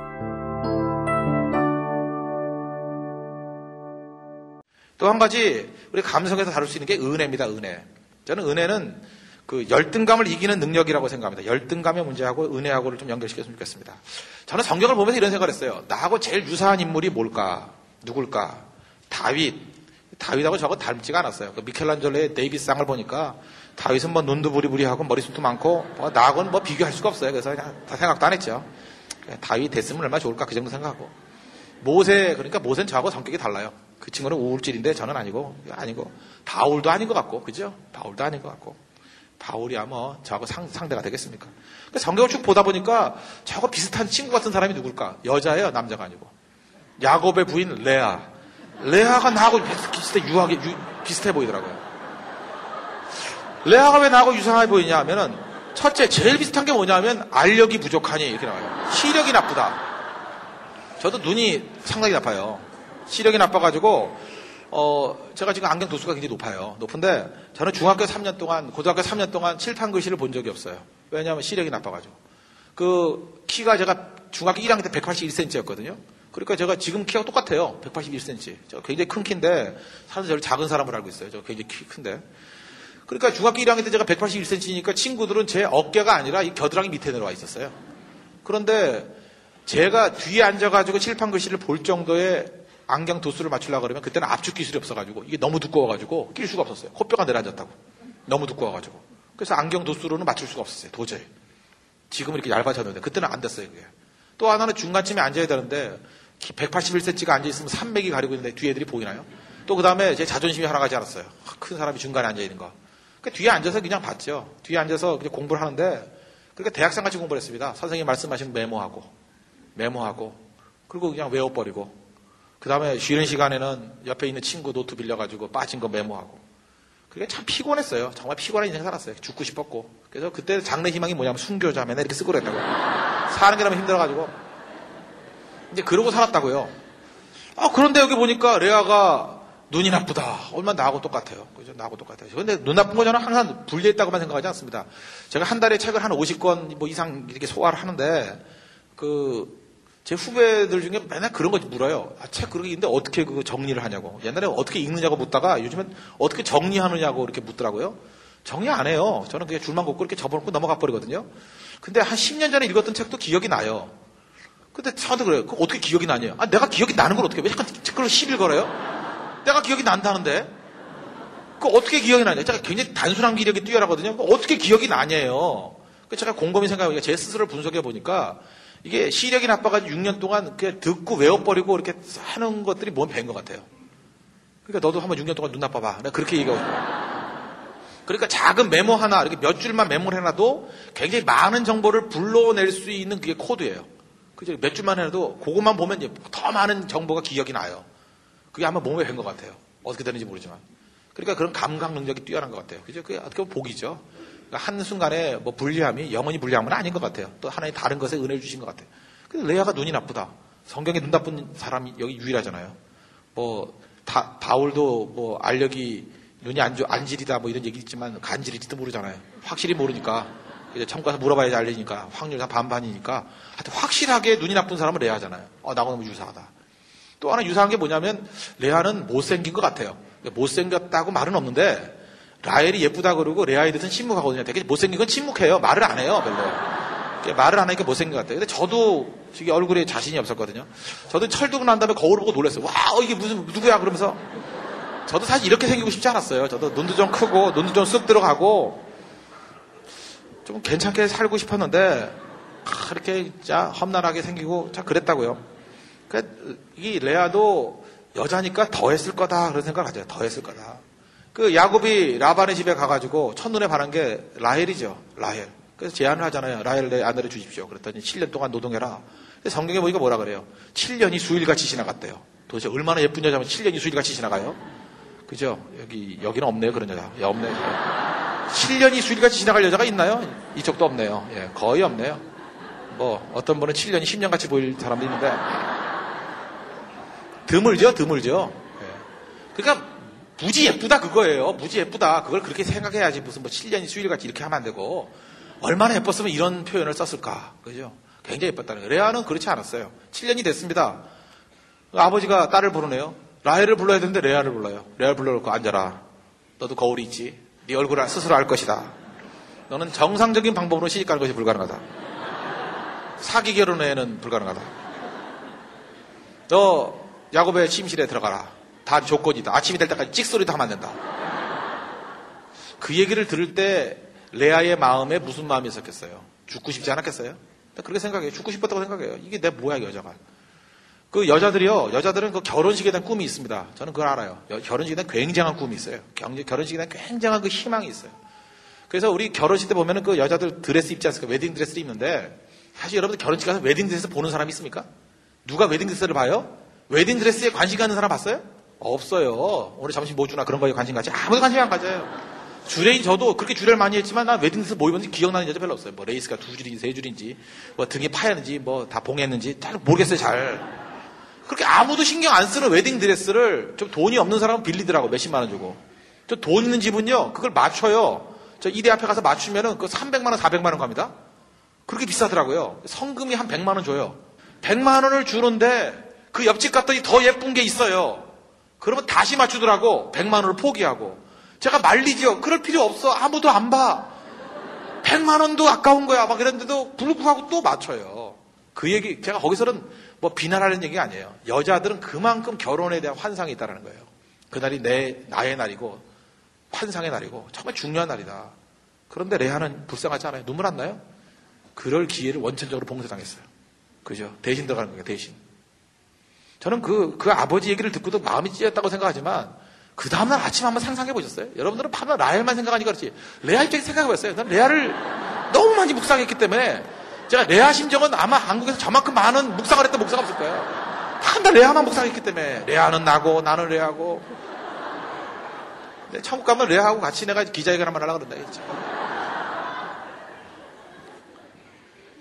또 한 가지 우리 감성에서 다룰 수 있는 게 은혜입니다. 은혜. 저는 은혜는 그 열등감을 이기는 능력이라고 생각합니다. 열등감의 문제하고 은혜하고를 좀 연결시켰으면 좋겠습니다. 저는 성경을 보면서 이런 생각을 했어요. 나하고 제일 유사한 인물이 뭘까? 누굴까? 다윗. 다윗하고 저거 닮지가 않았어요. 그 미켈란젤로의 데이비스상을 보니까 다윗은 뭐 눈도 부리부리하고 머리숱도 많고 뭐 나하고는 뭐 비교할 수가 없어요. 그래서 그냥 다 생각도 안 했죠. 다윗 됐으면 얼마나 좋을까 그 정도 생각하고 모세 그러니까 모세는 저하고 성격이 달라요. 그 친구는 우울질인데 저는 아니고 아니고 바울도 아닌 것 같고 그죠? 바울도 아닌 것 같고 바울이야 뭐 저하고 상, 상대가 되겠습니까? 그러니까 성경을 쭉 보다 보니까 저하고 비슷한 친구 같은 사람이 누굴까? 여자예요 남자가 아니고 야곱의 부인 레아 레아가 나하고 비슷해 유하게 유, 비슷해 보이더라고요. 레아가 왜 나하고 유상하게 보이냐 하면은 첫째 제일 비슷한 게 뭐냐면 알력이 부족하니 이렇게 나와요. 시력이 나쁘다. 저도 눈이 상당히 나빠요. 시력이 나빠가지고 어 제가 지금 안경 도수가 굉장히 높아요. 높은데 저는 중학교 3년 동안 고등학교 3년 동안 칠판 글씨를 본 적이 없어요. 왜냐하면 시력이 나빠가지고 그 키가 제가 중학교 1학년 때 181cm였거든요. 그러니까 제가 지금 키가 똑같아요. 181cm. 저 굉장히 큰 키인데 사람들 저를 작은 사람으로 알고 있어요. 저 굉장히 키 큰데. 그러니까 중학교 1학년 때 제가 181cm니까 친구들은 제 어깨가 아니라 이 겨드랑이 밑에 내려와 있었어요. 그런데 제가 뒤에 앉아가지고 칠판 글씨를 볼 정도의 안경 도수를 맞추려고 그러면 그때는 압축 기술이 없어가지고 이게 너무 두꺼워가지고 낄 수가 없었어요. 코뼈가 내려앉았다고. 너무 두꺼워가지고. 그래서 안경 도수로는 맞출 수가 없었어요. 도저히. 지금은 이렇게 얇아졌는데 그때는 안 됐어요. 그게. 또 하나는 중간쯤에 앉아야 되는데 181cm가 앉아있으면 300이 가리고 있는데 뒤 애들이 보이나요? 또 그 다음에 제 자존심이 하나 가지 않았어요. 큰 사람이 중간에 앉아있는 거. 그 뒤에 앉아서 그냥 봤죠. 뒤에 앉아서 그냥 공부를 하는데 그러니까 대학생 같이 공부를 했습니다. 선생님 말씀하신 메모하고 메모하고 그리고 그냥 외워버리고 그 다음에 쉬는 시간에는 옆에 있는 친구 노트 빌려가지고 빠진 거 메모하고 그게 참 피곤했어요. 정말 피곤한 인생 살았어요. 죽고 싶었고 그래서 그때 장래 희망이 뭐냐면 순교자 맨날 이렇게 쓰고 그랬다고 사는 게 너무 힘들어가지고 이제 그러고 살았다고요. 아 그런데 여기 보니까 레아가 눈이 나쁘다. 얼마 나하고 똑같아요. 그죠? 나하고 똑같아요. 근데 눈 나쁜 거 저는 항상 분리했다고만 생각하지 않습니다. 제가 한 달에 책을 한 50권 뭐 이상 이렇게 소화를 하는데 그 제 후배들 중에 맨날 그런 거 물어요. 아, 책 그렇게 있는데 어떻게 그 정리를 하냐고. 옛날에 어떻게 읽느냐고 묻다가 요즘엔 어떻게 정리하느냐고 이렇게 묻더라고요. 정리 안 해요. 저는 그냥 줄만 걷고 이렇게 접어놓고 넘어가 버리거든요. 근데 한 10년 전에 읽었던 책도 기억이 나요. 근데 저도 그래요. 그 어떻게 기억이 나냐? 아, 내가 기억이 나는 걸 어떻게 왜 약간 그걸 시비를 걸어요? 내가 기억이 난다는데? 그 어떻게 기억이 나냐? 제가 굉장히 단순한 기력이 뛰어나거든요. 그 어떻게 기억이 나냐예요. 그 제가 곰곰이 생각해보니까 제 스스로를 분석해 보니까 이게 시력이 나빠가지고 6년 동안 그냥 듣고 외워버리고 이렇게 하는 것들이 몸에 배인 것 같아요. 그러니까 너도 한번 6년 동안 눈 나빠봐. 내가 그렇게 얘기하고 싶어요. 그러니까 작은 메모 하나, 이렇게 몇 줄만 메모를 해놔도 굉장히 많은 정보를 불러낼 수 있는 그게 코드예요. 그죠? 몇 줄만 해도 그것만 보면 더 많은 정보가 기억이 나요. 그게 아마 몸에 밴것 같아요. 어떻게 되는지 모르지만. 그러니까 그런 감각 능력이 뛰어난 것 같아요. 그죠? 그게 어떻게 보면 복이죠. 그러니까 한순간에 뭐 불리함이 영원히 불리함은 아닌 것 같아요. 또 하나의 다른 것에 은혜를 주신 것 같아요. 근데 레아가 눈이 나쁘다. 성경에 눈 나쁜 사람이 여기 유일하잖아요. 뭐, 다, 바울도 뭐 알력이 눈이 안, 좋, 안질이다 뭐 이런 얘기 있지만 간질일지도 모르잖아요. 확실히 모르니까. 이제 청 가서 물어봐야지 알리니까 확률 다 반반이니까 하여튼 확실하게 눈이 나쁜 사람은 레아잖아요. 어, 나하고 너무 유사하다. 또 하나 유사한 게 뭐냐면 레아는 못생긴 것 같아요. 못생겼다고 말은 없는데 라헬이 예쁘다 그러고 레아에 대해서는 침묵하거든요. 되게 못생긴 건 침묵해요. 말을 안 해요. 별로. 말을 안 하니까 못생긴 것 같아요. 근데 저도 되게 얼굴에 자신이 없었거든요. 저도 철두고 난 다음에 거울을 보고 놀랐어요. 와 이게 무슨 누구야 그러면서 저도 사실 이렇게 생기고 싶지 않았어요. 저도 눈도 좀 크고 눈도 좀쑥 들어가고 좀 괜찮게 살고 싶었는데 그렇게 진짜 험난하게 생기고 참 그랬다고요. 그러니까 이 레아도 여자니까 더 했을 거다 그런 생각을 가져요. 더 했을 거다. 그 야곱이 라반의 집에 가가지고 첫눈에 반한 게 라헬이죠. 라헬. 그래서 제안을 하잖아요. 라헬 내 아내를 주십시오. 그랬더니 7년 동안 노동해라. 성경에 보니까 뭐라 그래요? 7년이 수일같이 지나갔대요. 도대체 얼마나 예쁜 여자면 7년이 수일같이 지나가요? 그죠? 여기, 여기는 없네요. 그런 여자. 예, 없네요. 7년이 수일같이 지나갈 여자가 있나요? 이쪽도 없네요. 예, 거의 없네요. 뭐, 어떤 분은 7년이 10년같이 보일 사람도 있는데, 드물죠? 드물죠? 예. 그러니까, 무지 예쁘다 그거예요. 무지 예쁘다. 그걸 그렇게 생각해야지 무슨 뭐 7년이 수일같이 이렇게 하면 안 되고, 얼마나 예뻤으면 이런 표현을 썼을까. 그죠? 굉장히 예뻤다는 거예요. 레아는 그렇지 않았어요. 7년이 됐습니다. 아버지가 딸을 부르네요. 라헬을 불러야 되는데 레아를 불러요. 레아를 불러놓고 앉아라. 너도 거울이 있지. 네 얼굴을 스스로 알 것이다. 너는 정상적인 방법으로 시집 가는 것이 불가능하다. 사기 결혼 외에는 불가능하다. 너 야곱의 침실에 들어가라. 다 조건이다. 아침이 될 때까지 찍소리도 하면 안 된다. 그 얘기를 들을 때 레아의 마음에 무슨 마음이 있었겠어요? 죽고 싶지 않았겠어요? 그렇게 생각해요. 죽고 싶었다고 생각해요. 이게 내 뭐야, 여자가. 그 여자들이요, 여자들은 그 결혼식에 대한 꿈이 있습니다. 저는 그걸 알아요. 여- 결혼식에 대한 굉장한 꿈이 있어요. 경- 결혼식에 대한 굉장한 그 희망이 있어요. 그래서 우리 결혼식 때 보면은 그 여자들 드레스 입지 않습니까? 웨딩 드레스를 입는데, 사실 여러분들 결혼식 가서 웨딩 드레스 보는 사람이 있습니까? 누가 웨딩 드레스를 봐요? 웨딩 드레스에 관심 갖는 사람 봤어요? 없어요. 오늘 점심 뭐 주나 그런 거에 관심 갖지. 아무도 관심 안 가져요. 주례인 저도 그렇게 주례를 많이 했지만 나 웨딩드레스 뭐 입었는지 기억나는 여자 별로 없어요. 뭐 레이스가 두 줄인지 세 줄인지 뭐 등에 파였는지 뭐 다 봉했는지 잘 모르겠어요 잘. 그렇게 아무도 신경 안 쓰는 웨딩드레스를 좀 돈이 없는 사람은 빌리더라고 몇십만 원 주고. 저 돈 있는 집은요 그걸 맞춰요. 저 이대 앞에 가서 맞추면은 그 300만 원 400만 원 갑니다. 그렇게 비싸더라고요. 성금이 한 100만 원 줘요. 100만 원을 주는데 그 옆집 갔더니 더 예쁜 게 있어요. 그러면 다시 맞추더라고. 100만 원을 포기하고. 제가 말리죠. 그럴 필요 없어. 아무도 안 봐. 100만 원도 아까운 거야. 막 이랬는데도 불구하고 또 맞춰요. 그 얘기, 제가 거기서는 뭐 비난하는 얘기가 아니에요. 여자들은 그만큼 결혼에 대한 환상이 있다는 거예요. 그날이 내, 나의 날이고, 환상의 날이고, 정말 중요한 날이다. 그런데 레아는 불쌍하지 않아요? 눈물 안 나요? 그럴 기회를 원천적으로 봉쇄당했어요. 그죠? 대신 들어가는 거예요, 대신. 저는 그, 그 아버지 얘기를 듣고도 마음이 찢었다고 생각하지만, 그 다음날 아침 한번 상상해 보셨어요? 여러분들은 밤낮 라헬만 생각하니까 그렇지. 레아 입장에 생각해 봤어요. 난 레아를 너무 많이 묵상했기 때문에, 제가 레아 심정은 아마 한국에서 저만큼 많은 묵상을 했던 목사가 없을 거예요. 한날 레아만 묵상했기 때문에, 레아는 나고, 나는 레아고. 네, 천국 가면 레아하고 같이 내가 기자회견 한번 하려고 그런다, 진짜.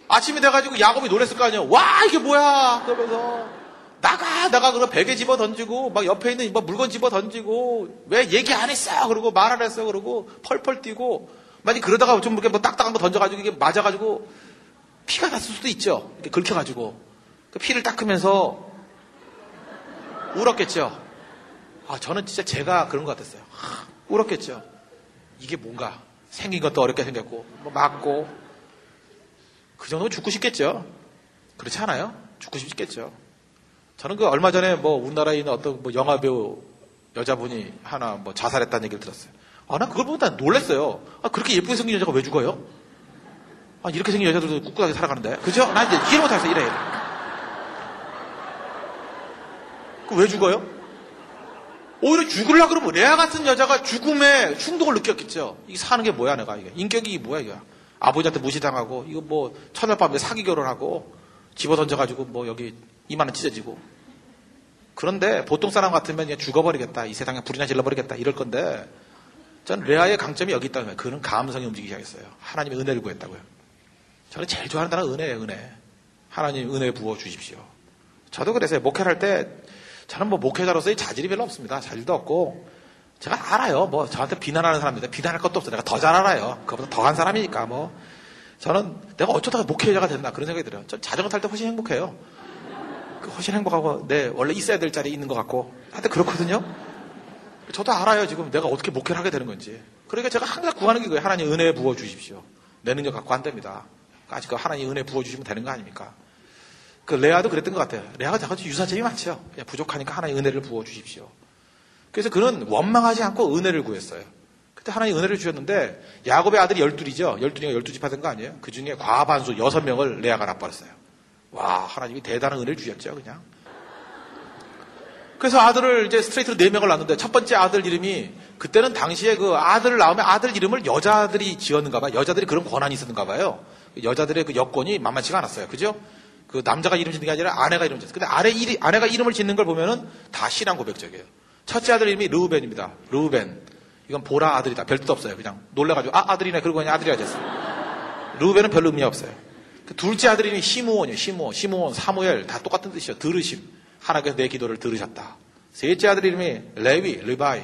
아침이 돼가지고 야곱이 놀랬을 거 아니에요. 와, 이게 뭐야! 그러면서. 나가, 나가, 그러 베개 집어 던지고, 막 옆에 있는 뭐 물건 집어 던지고, 왜 얘기 안 했어? 그러고 말 안 했어? 그러고 펄펄 뛰고, 만약 그러다가 좀 이렇게 뭐 딱딱한 거 던져가지고 이게 맞아가지고 피가 났을 수도 있죠. 이렇게 긁혀가지고. 그 피를 닦으면서 울었겠죠. 아, 저는 진짜 제가 그런 것 같았어요. 하, 울었겠죠. 이게 뭔가 생긴 것도 어렵게 생겼고, 뭐 맞고, 그 정도면 죽고 싶겠죠. 그렇지 않아요? 죽고 싶겠죠. 저는 그 얼마 전에 뭐 우리나라에 있는 어떤 뭐 영화 배우 여자분이 하나 뭐 자살했다는 얘기를 들었어요. 아, 난 그걸 보고 난 놀랐어요. 아, 그렇게 예쁘게 생긴 여자가 왜 죽어요? 아, 이렇게 생긴 여자들도 꿋꿋하게 살아가는데. 그죠? 난 이제 이해 못해서 이래. 그왜 죽어요? 오히려 죽으려 그러면 레아 같은 여자가 죽음에 충동을 느꼈겠죠. 이게 사는 게 뭐야, 내가 이게. 인격이 뭐야, 이게. 아버지한테 무시당하고, 이거 뭐, 첫날 밤에 사기 결혼하고, 집어 던져가지고, 뭐, 여기 이만원 찢어지고. 그런데 보통 사람 같으면 그냥 죽어버리겠다. 이 세상에 불이나 질러버리겠다. 이럴 건데, 전 레아의 강점이 여기 거예요. 그는 감성이 움직이기 시작했어요. 하나님의 은혜를 구했다고요. 저는 제일 좋아하는 단어가 은혜예요, 은혜. 하나님 은혜 부어 주십시오. 저도 그래서요. 목회를 할 때, 저는 뭐 목회자로서의 자질이 별로 없습니다. 자질도 없고, 제가 알아요. 뭐 저한테 비난하는 사람인데 비난할 것도 없어. 내가 더 잘 알아요. 그보다 더한 사람이니까 뭐. 저는 내가 어쩌다가 목회자가 됐나 그런 생각이 들어요. 전 자전거 탈 때 훨씬 행복해요. 그 훨씬 행복하고, 네, 원래 있어야 될 자리에 있는 것 같고. 하여튼 그렇거든요. 저도 알아요. 지금 내가 어떻게 목회를 하게 되는 건지. 그러니까 제가 항상 구하는 게 그거예요. 하나님 은혜 부어 주십시오. 내 능력 갖고 안 됩니다. 아직 그 하나님 은혜 부어 주시면 되는 거 아닙니까? 그 레아도 그랬던 것 같아요. 레아가 자꾸 유사점이 많죠. 부족하니까 하나님 은혜를 부어 주십시오. 그래서 그는 원망하지 않고 은혜를 구했어요. 그때 하나님 은혜를 주셨는데 야곱의 아들이 열둘이죠. 열둘이가 열두 집 하던 거 아니에요? 그 중에 과반수 여섯 명을 레아가 납버렸어요. 와 하나님이 대단한 은혜를 주셨죠. 그냥. 그래서 아들을 이제 스트레이트로 네 명을 낳는데 첫 번째 아들 이름이 그때는 당시에 그 아들을 낳으면 아들 이름을 여자들이 지었는가 봐요. 여자들이 그런 권한이 있었는가 봐요. 여자들의 그 여건이 만만치가 않았어요. 그죠? 그 남자가 이름 짓는 게 아니라 아내가 이름 짓어요. 근데 아내 이리, 아내가 이름을 짓는 걸 보면은 다 신앙 고백적이에요. 첫째 아들 이름이 르우벤입니다. 르우벤. 이건 보라 아들이다. 별 뜻 없어요. 그냥 놀래가지고 아 아들이네. 그러고 그냥 아들이라 됐어요. 르우벤은 별로 의미 없어요. 그 둘째 아들 이름이 시므온이에요. 시므온, 시므온, 사무엘 다 똑같은 뜻이에요. 들으심. 하나님께서 내 기도를 들으셨다. 셋째 아들 이름이 레위, Levi,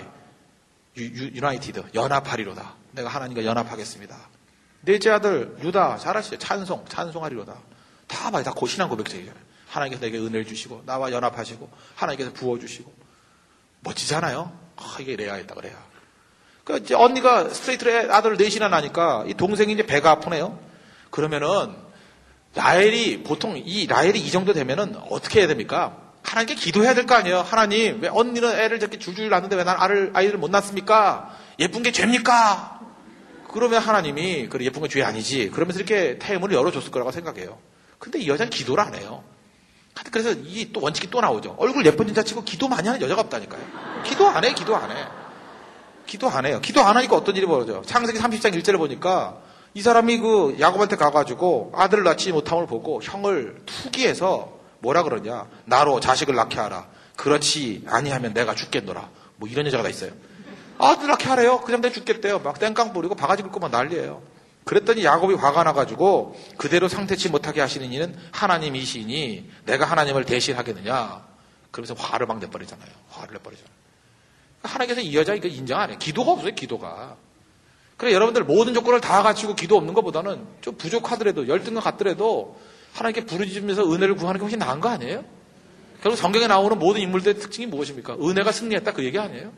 u, u, united, 연합하리로다. 내가 하나님과 연합하겠습니다. 넷째 아들 유다, 잘하시죠. 찬송, 찬송하리로다. 다 봐요. 다 고신한 고백적이잖아요. 하나님께서 내게 은혜를 주시고 나와 연합하시고 하나님께서 부어주시고 멋지잖아요. 아, 이게 레아였다 그래요. 그 이제 언니가 스트레이트로 아들 넷이나 나니까 이 동생이 이제 배가 아프네요. 그러면은 라헬이 보통 이 라헬이 이 정도 되면은 어떻게 해야 됩니까? 하나님께 기도해야 될 거 아니에요. 하나님 왜 언니는 애를 저렇게 줄줄 낳는데 왜 난 아를 아이를 못 낳습니까? 예쁜 게 죄입니까? 그러면 하나님이 그래 예쁜 건 죄 아니지. 그러면서 이렇게 태문을 열어줬을 거라고 생각해요. 근데 이 여자는 기도를 안 해요. 그래서 이 또 원칙이 또 나오죠. 얼굴 예쁜 여자 치고 기도 많이 하는 여자가 없다니까요. 기도 안 해, 기도 안 해. 기도 안 해요. 기도 안 하니까 어떤 일이 벌어져. 창세기 30장 1절을 보니까 이 사람이 그 야곱한테 가가지고 아들을 낳지 못함을 보고 형을 투기해서 뭐라 그러냐. 나로 자식을 낳게 하라. 그렇지 아니하면 내가 죽겠노라. 뭐 이런 여자가 다 있어요. 아들 낳게 하래요. 그냥 내 죽겠대요. 막 땡깡 부리고 바가지 긁고 막 난리예요. 그랬더니 야곱이 화가 나가지고 그대로 상태치 못하게 하시는 이는 하나님이시니 내가 하나님을 대신하겠느냐. 그러면서 화를 막 내버리잖아요. 화를 내버리잖아요. 하나님께서 이 여자 이거 인정 안 해요. 기도가 없어요, 기도가. 그래, 여러분들 모든 조건을 다 갖추고 기도 없는 것보다는 좀 부족하더라도, 열등과 같더라도 하나님께 부르짖으면서 은혜를 구하는 게 훨씬 나은 거 아니에요? 결국 성경에 나오는 모든 인물들의 특징이 무엇입니까? 은혜가 승리했다 그 얘기 아니에요?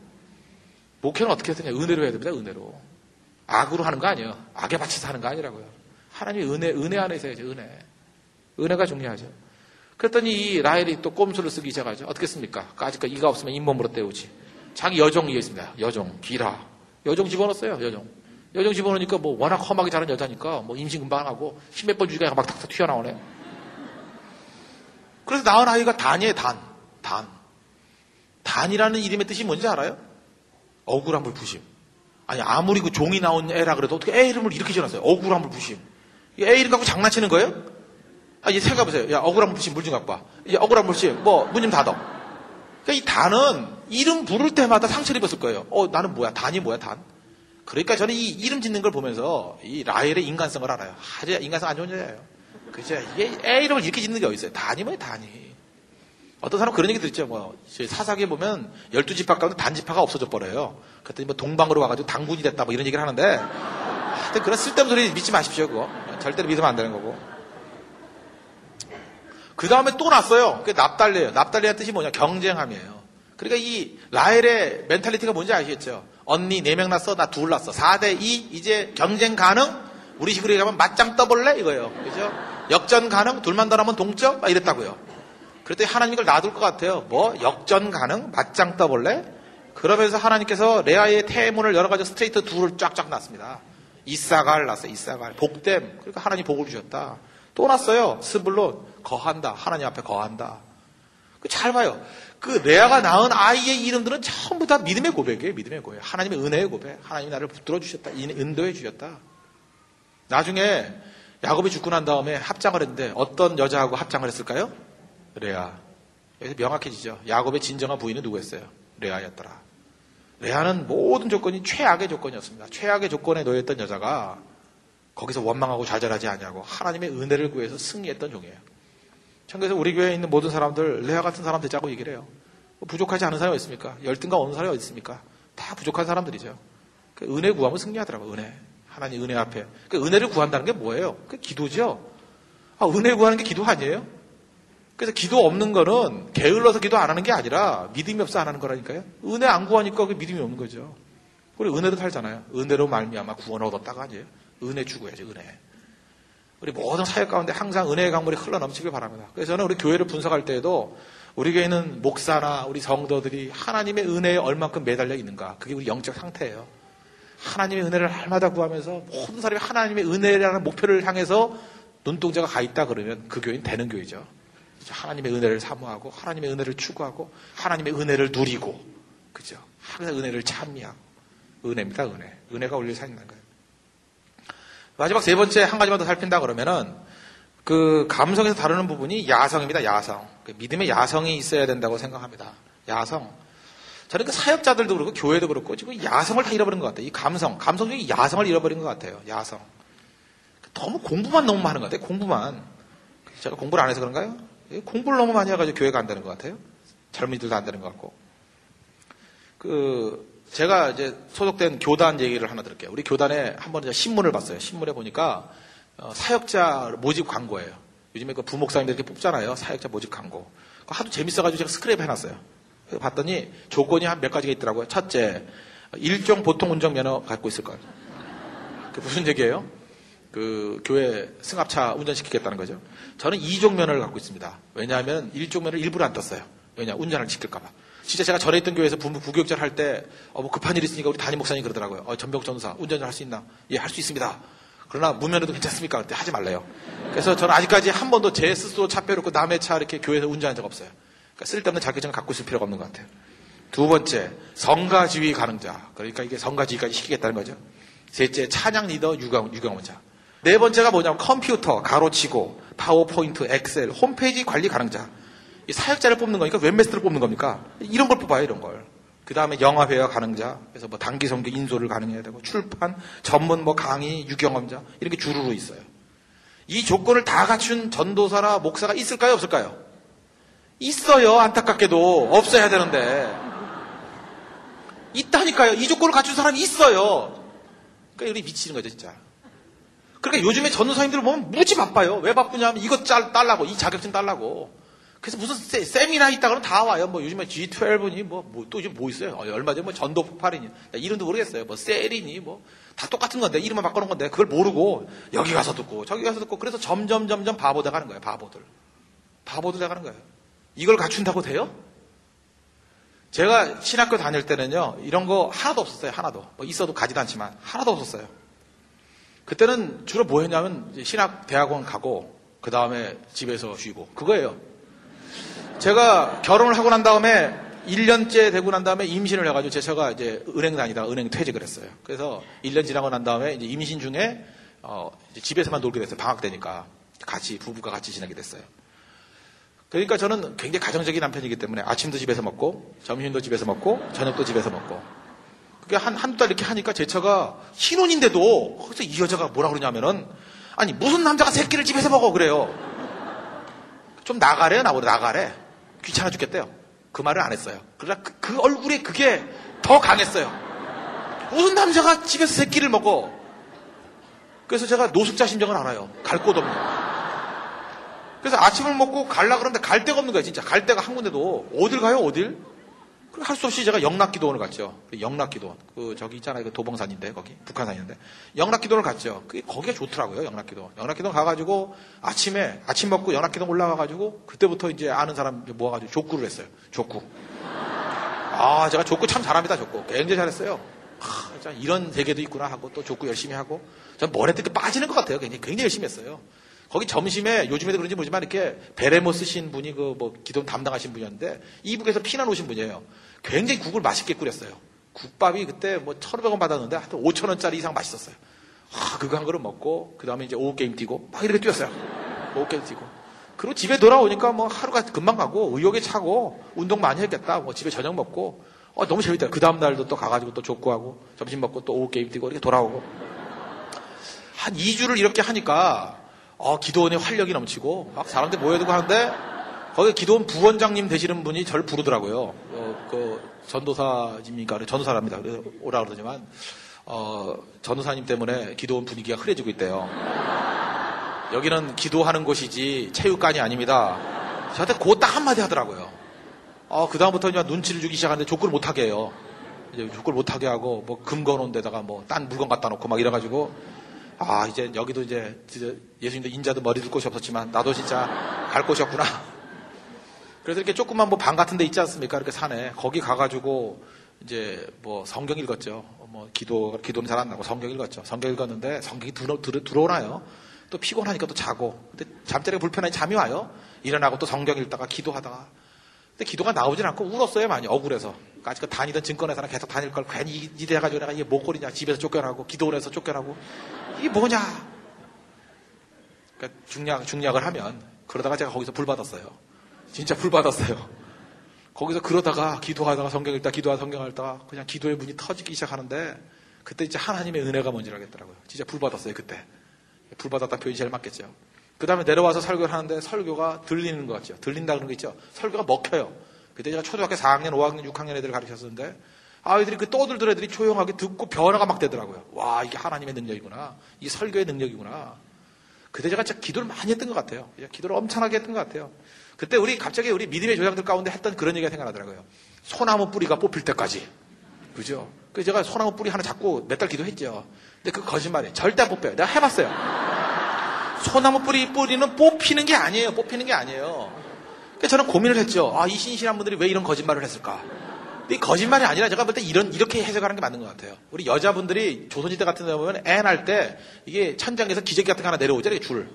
목회는 어떻게 해야 되냐? 은혜로 해야 됩니다, 은혜로. 악으로 하는 거 아니에요. 악에 바쳐서 하는 거 아니라고요. 하나님의 은혜, 은혜 안에서 해야죠, 은혜. 은혜가 중요하죠. 그랬더니 이 라헬이 또 꼼수를 쓰기 시작하죠. 어떻게 씁니까? 아직까지 이가 없으면 잇몸으로 때우지. 자기 여종이 있습니다. 여종, 비라. 여종 집어넣었어요, 여종. 여종 집어넣으니까 뭐 워낙 험하게 자란 여자니까 뭐 임신 금방 하고 십몇 번 주기가 막 탁탁 튀어나오네. 그래서 낳은 아이가 단이에요, 단. 단. 단이라는 이름의 뜻이 뭔지 알아요? 억울함을 부심. 아니, 아무리 그 종이 나온 애라 그래도 어떻게 애 이름을 이렇게 지어놨어요? 억울함을 부심. 애 이름 갖고 장난치는 거예요? 아, 이제 생각해보세요. 야, 억울함을 부심, 물 좀 갖고 와. 이제 억울함을 부심, 뭐, 문 좀 닫어. 그러니까 이 단은 이름 부를 때마다 상처를 입었을 거예요. 어, 나는 뭐야? 단이 뭐야, 단? 그러니까 저는 이 이름 짓는 걸 보면서 이 라헬의 인간성을 알아요. 아주 인간성 안 좋은 여자예요. 그죠? 이게 애 이름을 이렇게 짓는 게 어딨어요? 단이 뭐야, 단이. 어떤 사람 그런 얘기 듣죠. 뭐, 사사기에 보면 12지파 가운데 단지파가 없어져 버려요. 그랬더니 뭐 동방으로 와가지고 단군이 됐다 뭐 이런 얘기를 하는데, 하여튼 그런 쓸데없는 소리 믿지 마십시오, 그거. 절대로 믿으면 안 되는 거고. 그 다음에 또 났어요. 그게 납달리예요. 납달리의 뜻이 뭐냐? 경쟁함이에요. 그러니까 이 라헬의 mentality가 뭔지 아시겠죠? 언니 4명 났어, 나 둘 났어. 4대 2, 이제 경쟁 가능? 우리 식으로 얘기하면 맞짱 떠볼래? 이거예요. 그죠? 역전 가능? 둘만 더 나면 동점? 막 이랬다고요. 그랬더니 하나님 이걸 놔둘 것 같아요. 뭐? 역전 가능? 맞짱 떠볼래? 그러면서 하나님께서 레아의 태문을 여러 가지 스트레이트 둘을 쫙쫙 놨습니다. 잇사갈 났어요. 잇사갈. 복됨. 그러니까 하나님 복을 주셨다. 또 났어요. 스불론. 거한다. 하나님 앞에 거한다. 잘 봐요. 그 레아가 낳은 아이의 이름들은 전부 다 믿음의 고백이에요. 믿음의 고백. 하나님의 은혜의 고백. 하나님이 나를 붙들어 주셨다. 인도해 주셨다. 나중에 야곱이 죽고 난 다음에 합장을 했는데 어떤 여자하고 합장을 했을까요? 레아. 여기서 명확해지죠. 야곱의 진정한 부인은 누구였어요? 레아였더라. 레아는 모든 조건이 최악의 조건이었습니다. 최악의 조건에 놓였던 여자가 거기서 원망하고 좌절하지 않냐고 하나님의 은혜를 구해서 승리했던 종이에요. 그래서 우리 교회에 있는 모든 사람들 레아 같은 사람 되자고 얘기를 해요. 뭐 부족하지 않은 사람이 있습니까? 열등감 없는 사람이 어디 있습니까? 다 부족한 사람들이죠. 그 은혜 구하면 승리하더라고 은혜. 하나님 은혜 앞에. 그 은혜를 구한다는 게 뭐예요? 그 기도죠. 아, 은혜 구하는 게 기도 아니에요? 그래서 기도 없는 거는 게을러서 기도 안 하는 게 아니라 믿음이 없어 안 하는 거라니까요. 은혜 안 구하니까 그 믿음이 없는 거죠. 우리 은혜도 살잖아요. 은혜로 말미암아 구원을 얻었다가 아니에요. 은혜 주고야지 은혜. 우리 모든 사역 가운데 항상 은혜의 강물이 흘러 넘치길 바랍니다. 그래서 저는 우리 교회를 분석할 때에도 우리 교회는 목사나 우리 성도들이 하나님의 은혜에 얼만큼 매달려 있는가. 그게 우리 영적 상태예요. 하나님의 은혜를 날마다 구하면서 모든 사람이 하나님의 은혜라는 목표를 향해서 눈동자가 가 있다 그러면 그 교회는 되는 교회죠. 하나님의 은혜를 사모하고 하나님의 은혜를 추구하고 하나님의 은혜를 누리고 그죠? 항상 은혜를 찬미하고 은혜입니다. 은혜. 은혜가 올릴 산다는 거예요. 마지막 세 번째 한 가지만 더 살핀다 그러면은 그 감성에서 다루는 부분이 야성입니다. 야성. 그 믿음의 야성이 있어야 된다고 생각합니다. 야성. 저는 그 사역자들도 그렇고 교회도 그렇고 지금 야성을 다 잃어버린 것 같아요. 이 감성, 감성 중에 야성을 잃어버린 것 같아요. 야성. 너무 공부만 너무 많은 것 같아요. 공부만. 제가 공부를 안 해서 그런가요? 공부를 너무 많이 해가지고 교회가 안 되는 것 같아요. 젊은이들도 안 되는 것 같고. 그 제가 이제 소속된 교단 얘기를 하나 들을게요. 우리 교단에 한번 신문을 봤어요. 신문에 보니까 어, 사역자 모집 광고예요. 요즘에 그 부목사님들 이렇게 뽑잖아요. 사역자 모집 광고. 하도 재밌어가지고 제가 스크랩 해놨어요. 봤더니 조건이 한 몇 가지가 있더라고요. 첫째, 일종 보통 운전 면허 갖고 있을 거예요. 그 무슨 얘기예요? 그 교회 승합차 운전시키겠다는 거죠. 저는 이종 면허를 갖고 있습니다. 왜냐하면 일종 면허를 일부러 안 떴어요. 왜냐 운전을 시킬까봐. 진짜 제가 전에 있던 교회에서 부부 부교육자를 할 때, 어, 뭐 급한 일이 있으니까 우리 담임 목사님 그러더라고요. 어, 전병 전사, 운전을 할수 있나? 예, 할 수 있습니다. 그러나 무면허도 괜찮습니까? 그때 하지 말래요. 그래서 저는 아직까지 한 번도 제 스스로 차 빼놓고 남의 차 이렇게 교회에서 운전한 적 없어요. 그러니까 쓸데없는 자격증을 갖고 있을 필요가 없는 것 같아요. 두 번째, 성가지휘 가능자. 그러니까 이게 성가지휘까지 시키겠다는 거죠. 셋째, 찬양 리더 유경, 유경험자. 네 번째가 뭐냐면 컴퓨터, 가로치고, PowerPoint, Excel, 홈페이지 관리 가능자. 이 사역자를 뽑는 거니까 webmaster를 뽑는 겁니까? 이런 걸 뽑아요, 이런 걸. 그 다음에 영화배우 가능자, 그래서 뭐 단기 성교 인솔을 가능해야 되고, 출판, 전문 뭐 강의, 유경험자, 이렇게 주루로 있어요. 이 조건을 다 갖춘 전도사나 목사가 있을까요, 없을까요? 있어요, 안타깝게도. 없어야 되는데. 있다니까요. 이 조건을 갖춘 사람이 있어요. 그러니까 우리 미치는 거죠, 진짜. 그러니까 요즘에 전도사님들 보면 무지 바빠요. 왜 바쁘냐면 이것 짤, 딸라고, 이 자격증 딸라고. 그래서 무슨 세, 세미나 있다 그러면 다 와요. 뭐 요즘에 G12니 뭐, 뭐, 또 지금 뭐 있어요. 어, 얼마 전에 뭐 전도 폭발이니. 이름도 모르겠어요. 뭐 셀이니 뭐. 다 똑같은 건데, 이름만 바꿔놓은 건데, 그걸 모르고, 여기 가서 듣고, 저기 가서 듣고, 그래서 점점, 점점 바보 돼가는 거예요, 바보들. 바보들 돼가는 거예요. 이걸 갖춘다고 돼요? 제가 신학교 다닐 때는요, 이런 거 하나도 없었어요, 하나도. 뭐 있어도 가지도 않지만, 하나도 없었어요. 그때는 주로 뭐 했냐면, 신학 대학원 가고, 그 다음에 집에서 쉬고, 그거예요. 제가 결혼을 하고 난 다음에 1년째 되고 난 다음에 임신을 해가지고 제가 이제 은행 다니다가 은행 퇴직을 했어요. 그래서 1년 지나고 난 다음에 이제 임신 중에 어 이제 집에서만 놀게 됐어요. 방학 되니까 같이 부부가 같이 지내게 됐어요. 그러니까 저는 굉장히 가정적인 남편이기 때문에 아침도 집에서 먹고 점심도 집에서 먹고 저녁도 집에서 먹고 그게 한 한두 달 이렇게 하니까 제 처가 신혼인데도 거기서 이 여자가 뭐라 그러냐면은 아니 무슨 남자가 새끼를 집에서 먹어 그래요. 좀 나가래요 나보다 나가래. 귀찮아 죽겠대요. 그 말을 안 했어요. 그러나 그, 그 얼굴에 그게 더 강했어요. 무슨 남자가 집에서 새끼를 먹어? 그래서 제가 노숙자 심정을 알아요. 갈 곳 없는. 그래서 아침을 먹고 갈라 그러는데 갈 데가 없는 거예요, 진짜. 갈 데가 한 군데도. 어딜 가요, 어딜? 할 수 없이 제가 영락기도원을 갔죠. 영락기도원. 그, 저기 있잖아요. 그 도봉산인데, 거기. 북한산인데. 영락기도원을 갔죠. 그게 거기가 좋더라고요, 영락기도원. 영락기도원 가가지고 아침에, 아침 먹고 영락기도원 올라가가지고 그때부터 이제 아는 사람 모아가지고 족구를 했어요. 족구. 아, 제가 족구 참 잘합니다, 족구. 굉장히 잘했어요. 하, 진짜 이런 세계도 있구나 하고 또 족구 열심히 하고. 전뭘 했든 빠지는 것 같아요. 굉장히, 굉장히 열심히 했어요. 거기 점심에 요즘에도 그런지 모르지만 이렇게 베레모 쓰신 분이 그 뭐 기도 담당하신 분이었는데 이북에서 피난 오신 분이에요. 굉장히 국을 맛있게 끓였어요. 국밥이 그때 뭐 1,500원 받았는데 하여튼 5,000원짜리 이상 맛있었어요. 아, 그거 한 그릇 먹고 그 다음에 이제 오후 게임 뛰고 막 이렇게 뛰었어요. 오후 게임 뛰고. 그리고 집에 돌아오니까 뭐 하루가 금방 가고 의욕에 차고 운동 많이 했겠다. 뭐 집에 저녁 먹고 어, 너무 재밌다. 그 다음 날도 또 가가지고 또 족구하고 점심 먹고 또 오후 게임 뛰고 이렇게 돌아오고 한 2주를 이렇게 하니까 어, 기도원에 활력이 넘치고 막 사람들 모여들고 하는데 거기 기도원 부원장님 되시는 분이 저를 부르더라고요. 어, 그 전도사입니까? 전도사랍니다. 오라 그러지만 어, 전도사님 때문에 기도원 분위기가 흐려지고 있대요. 여기는 기도하는 곳이지 체육관이 아닙니다. 저한테 그딱 한마디 하더라고요. 어, 그다음부터 이제 눈치를 주기 시작하는데 족구를 못하게 해요. 이제 족구를 못하게 하고 뭐 금 거 놓은 데다가 뭐 딴 물건 갖다 놓고 막 이래가지고 아, 이제 여기도 이제 예수님도 인자도 머리 둘 곳이 없었지만 나도 진짜 갈 곳이 없구나. 그래서 이렇게 조그만 뭐 방 같은 데 있지 않습니까? 이렇게 산에. 거기 가가지고 이제 뭐 성경 읽었죠. 뭐 기도, 기도는 잘 안 나고 성경 읽었죠. 성경 읽었는데 성경이 들어, 들어, 들어오나요? 또 피곤하니까 또 자고. 근데 잠자리가 불편하니 잠이 와요. 일어나고 또 성경 읽다가 기도하다가. 근데 기도가 나오진 않고 울었어요, 많이. 억울해서. 아직 그 다니던 증권회사나 계속 다닐 걸 괜히 이래가지고 내가 이게 목걸이냐. 집에서 쫓겨나고, 기도원에서 쫓겨나고. 이게 뭐냐? 그러니까 중략, 중략을 하면 그러다가 제가 거기서 불 받았어요. 진짜 불 받았어요. 거기서 그러다가 기도하다가 성경 읽다 기도하다 성경 읽다가 그냥 기도의 문이 터지기 시작하는데 그때 이제 하나님의 은혜가 뭔지 알겠더라고요. 진짜 불 받았어요, 그때. 불 받았다 표현이 제일 맞겠죠. 그 다음에 내려와서 설교를 하는데 설교가 들리는 것 같죠. 들린다 그런 거 있죠. 설교가 먹혀요. 그때 제가 초등학교 4학년, 5학년, 6학년 애들 가르쳤었는데 아이들이 그 떠들던 애들이 조용하게 듣고 변화가 막 되더라고요. 와, 이게 하나님의 능력이구나. 이 설교의 능력이구나. 그때 제가 진짜 기도를 많이 했던 것 같아요. 기도를 엄청나게 했던 것 같아요. 그때 우리 갑자기 우리 믿음의 조상들 가운데 했던 그런 얘기가 생각나더라고요. 소나무 뿌리가 뽑힐 때까지. 그죠? 그래서 제가 소나무 뿌리 하나 잡고 몇 달 기도했죠. 근데 그 거짓말이에요. 절대 안 뽑혀요. 내가 해봤어요. 소나무 뿌리 뿌리는 뽑히는 게 아니에요. 뽑히는 게 아니에요. 그래서 저는 고민을 했죠. 아, 이 신실한 분들이 왜 이런 거짓말을 했을까? 이 거짓말이 아니라 제가 볼 때 이런, 이렇게 해석하는 게 맞는 것 같아요. 우리 여자분들이 조선시대 같은 데 보면 애 낳을 때 이게 천장에서 기저귀 같은 거 하나 내려오잖아요, 줄.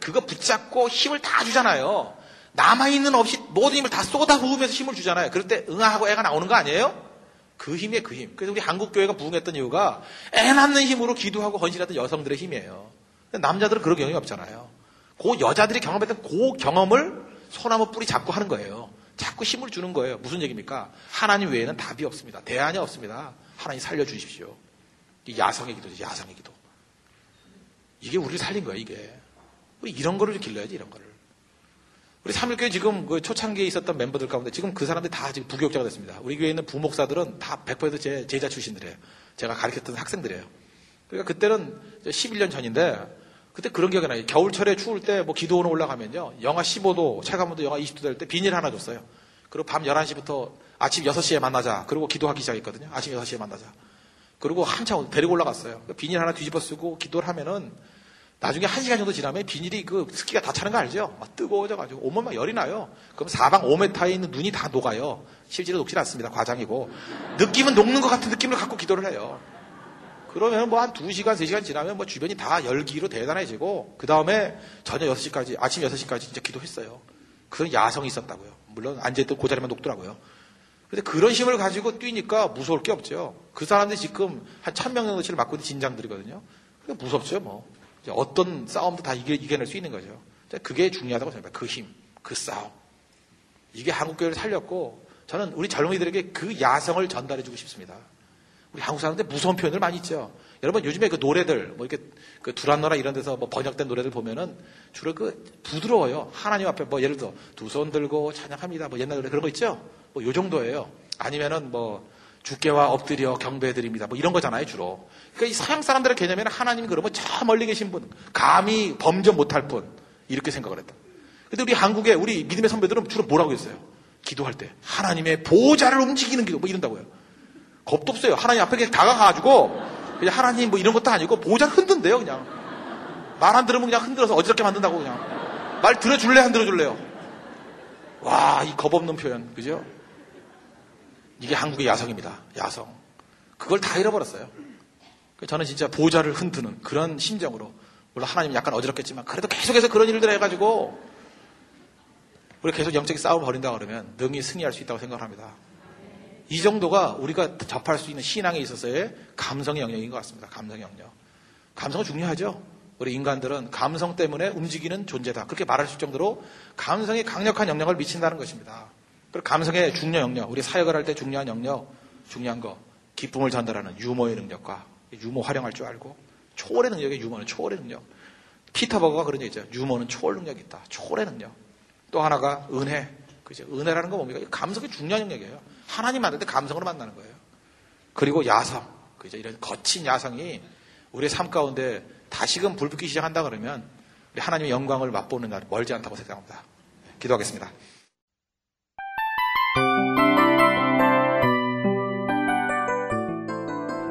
그거 붙잡고 힘을 다 주잖아요. 남아있는 없이 모든 힘을 다 쏟아 부으면서 힘을 주잖아요. 그럴 때 응아하고 애가 나오는 거 아니에요? 그 힘이에요, 그 힘. 그래서 우리 한국교회가 부흥했던 이유가 애 낳는 힘으로 기도하고 헌신했던 여성들의 힘이에요. 남자들은 그런 경험이 없잖아요. 그 여자들이 경험했던 그 경험을 소나무 뿌리 잡고 하는 거예요. 자꾸 힘을 주는 거예요. 무슨 얘기입니까? 하나님 외에는 답이 없습니다. 대안이 없습니다. 하나님 살려주십시오. 이 야성의 기도죠, 야성의 기도. 이게 우리를 살린 거예요, 이게. 우리 이런 거를 길러야지, 이런 거를. 우리 삼일교회 지금 그 초창기에 있었던 멤버들 가운데 지금 그 사람들이 다 지금 부교육자가 됐습니다. 우리 교회에 있는 부목사들은 다 100%제 제자 출신들이에요. 제가 가르쳤던 학생들이에요. 그러니까 그때는 11년 전인데 그때 그런 기억이 나요. 겨울철에 추울 때 뭐 기도원에 올라가면요. 영하 15도, 체감온도 영하 20도 될 때 비닐 하나 줬어요. 그리고 밤 11시부터 아침 6시에 만나자. 그리고 기도하기 시작했거든요. 아침 6시에 만나자. 그리고 한참 데리고 올라갔어요. 비닐 하나 뒤집어 쓰고 기도를 하면은 나중에 한 시간 정도 지나면 비닐이 그 습기가 다 차는 거 알죠? 막 뜨거워져가지고 온몸 막 열이 나요. 그럼 사방 5m에 있는 눈이 다 녹아요. 실제로 녹지 않습니다. 과장이고. 느낌은 녹는 것 같은 느낌을 갖고 기도를 해요. 그러면 뭐 한 2시간, 3시간 지나면 뭐 주변이 다 열기로 대단해지고, 그 다음에 저녁 6시까지, 아침 6시까지 진짜 기도했어요. 그런 야성이 있었다고요. 물론 앉아있던 그 자리만 녹더라고요. 근데 그런 힘을 가지고 뛰니까 무서울 게 없죠. 그 사람들이 지금 한 천명 정도치를 맡고 있는 진장들이거든요. 무섭죠, 뭐. 어떤 싸움도 다 이겨, 이겨낼 수 있는 거죠. 그게 중요하다고 생각합니다. 그 힘, 그 싸움. 이게 한국교회를 살렸고, 저는 우리 젊은이들에게 그 야성을 전달해주고 싶습니다. 우리 한국 사람들 무서운 표현들 많이 있죠. 여러분 요즘에 그 노래들 뭐 이렇게 그 두란노라 이런 데서 뭐 번역된 노래들 보면은 주로 그 부드러워요. 하나님 앞에 뭐 예를 들어 두 손 들고 찬양합니다. 뭐 옛날 노래 그런 거 있죠. 뭐 요 정도예요. 아니면은 뭐 주께와 엎드려 경배드립니다. 뭐 이런 거잖아요 주로. 그러니까 이 서양 사람들의 개념에는 하나님 그러면 저 멀리 계신 분, 감히 범접 못할 분 이렇게 생각을 했다. 근데 우리 한국의 우리 믿음의 선배들은 주로 뭐라고 했어요? 기도할 때 하나님의 보좌를 움직이는 기도 뭐 이런다고요. 겁도 없어요. 하나님 앞에 그냥 다가가가지고 그냥 하나님 뭐 이런 것도 아니고 보좌를 흔든대요 그냥. 말 안 들으면 그냥 흔들어서 어지럽게 만든다고 그냥. 말 들어줄래 안 들어줄래요? 와, 이 겁 없는 표현. 그죠? 이게 한국의 야성입니다. 야성. 그걸 다 잃어버렸어요. 저는 진짜 보좌를 흔드는 그런 심정으로 물론 하나님 약간 어지럽겠지만 그래도 계속해서 그런 일들 해가지고 우리 계속 영적인 싸움을 벌인다 그러면 능히 승리할 수 있다고 생각합니다. 이 정도가 우리가 접할 수 있는 신앙에 있어서의 감성의 영역인 것 같습니다. 감성의 영역. 감성은 중요하죠. 우리 인간들은 감성 때문에 움직이는 존재다. 그렇게 말할 수 정도로 감성이 강력한 영향을 미친다는 것입니다. 그리고 감성의 중요 영역, 우리 사역을 할 때 중요한 영역, 중요한 거, 기쁨을 전달하는 유머의 능력과 유머 활용할 줄 알고 초월의 능력의 유머는 초월의 능력. 피터버거가 그런 얘기 있죠. 유머는 초월 능력이 있다. 초월의 능력. 또 하나가 은혜. 그죠? 은혜라는 건 뭡니까? 감성이 중요한 영역이에요. 하나님 만날 때 감성으로 만나는 거예요. 그리고 야성. 그죠? 이런 거친 야성이 우리의 삶 가운데 다시금 불붙기 시작한다 그러면 우리 하나님의 영광을 맛보는 날 멀지 않다고 생각합니다. 기도하겠습니다.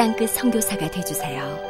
땅끝 성교사가 되주세요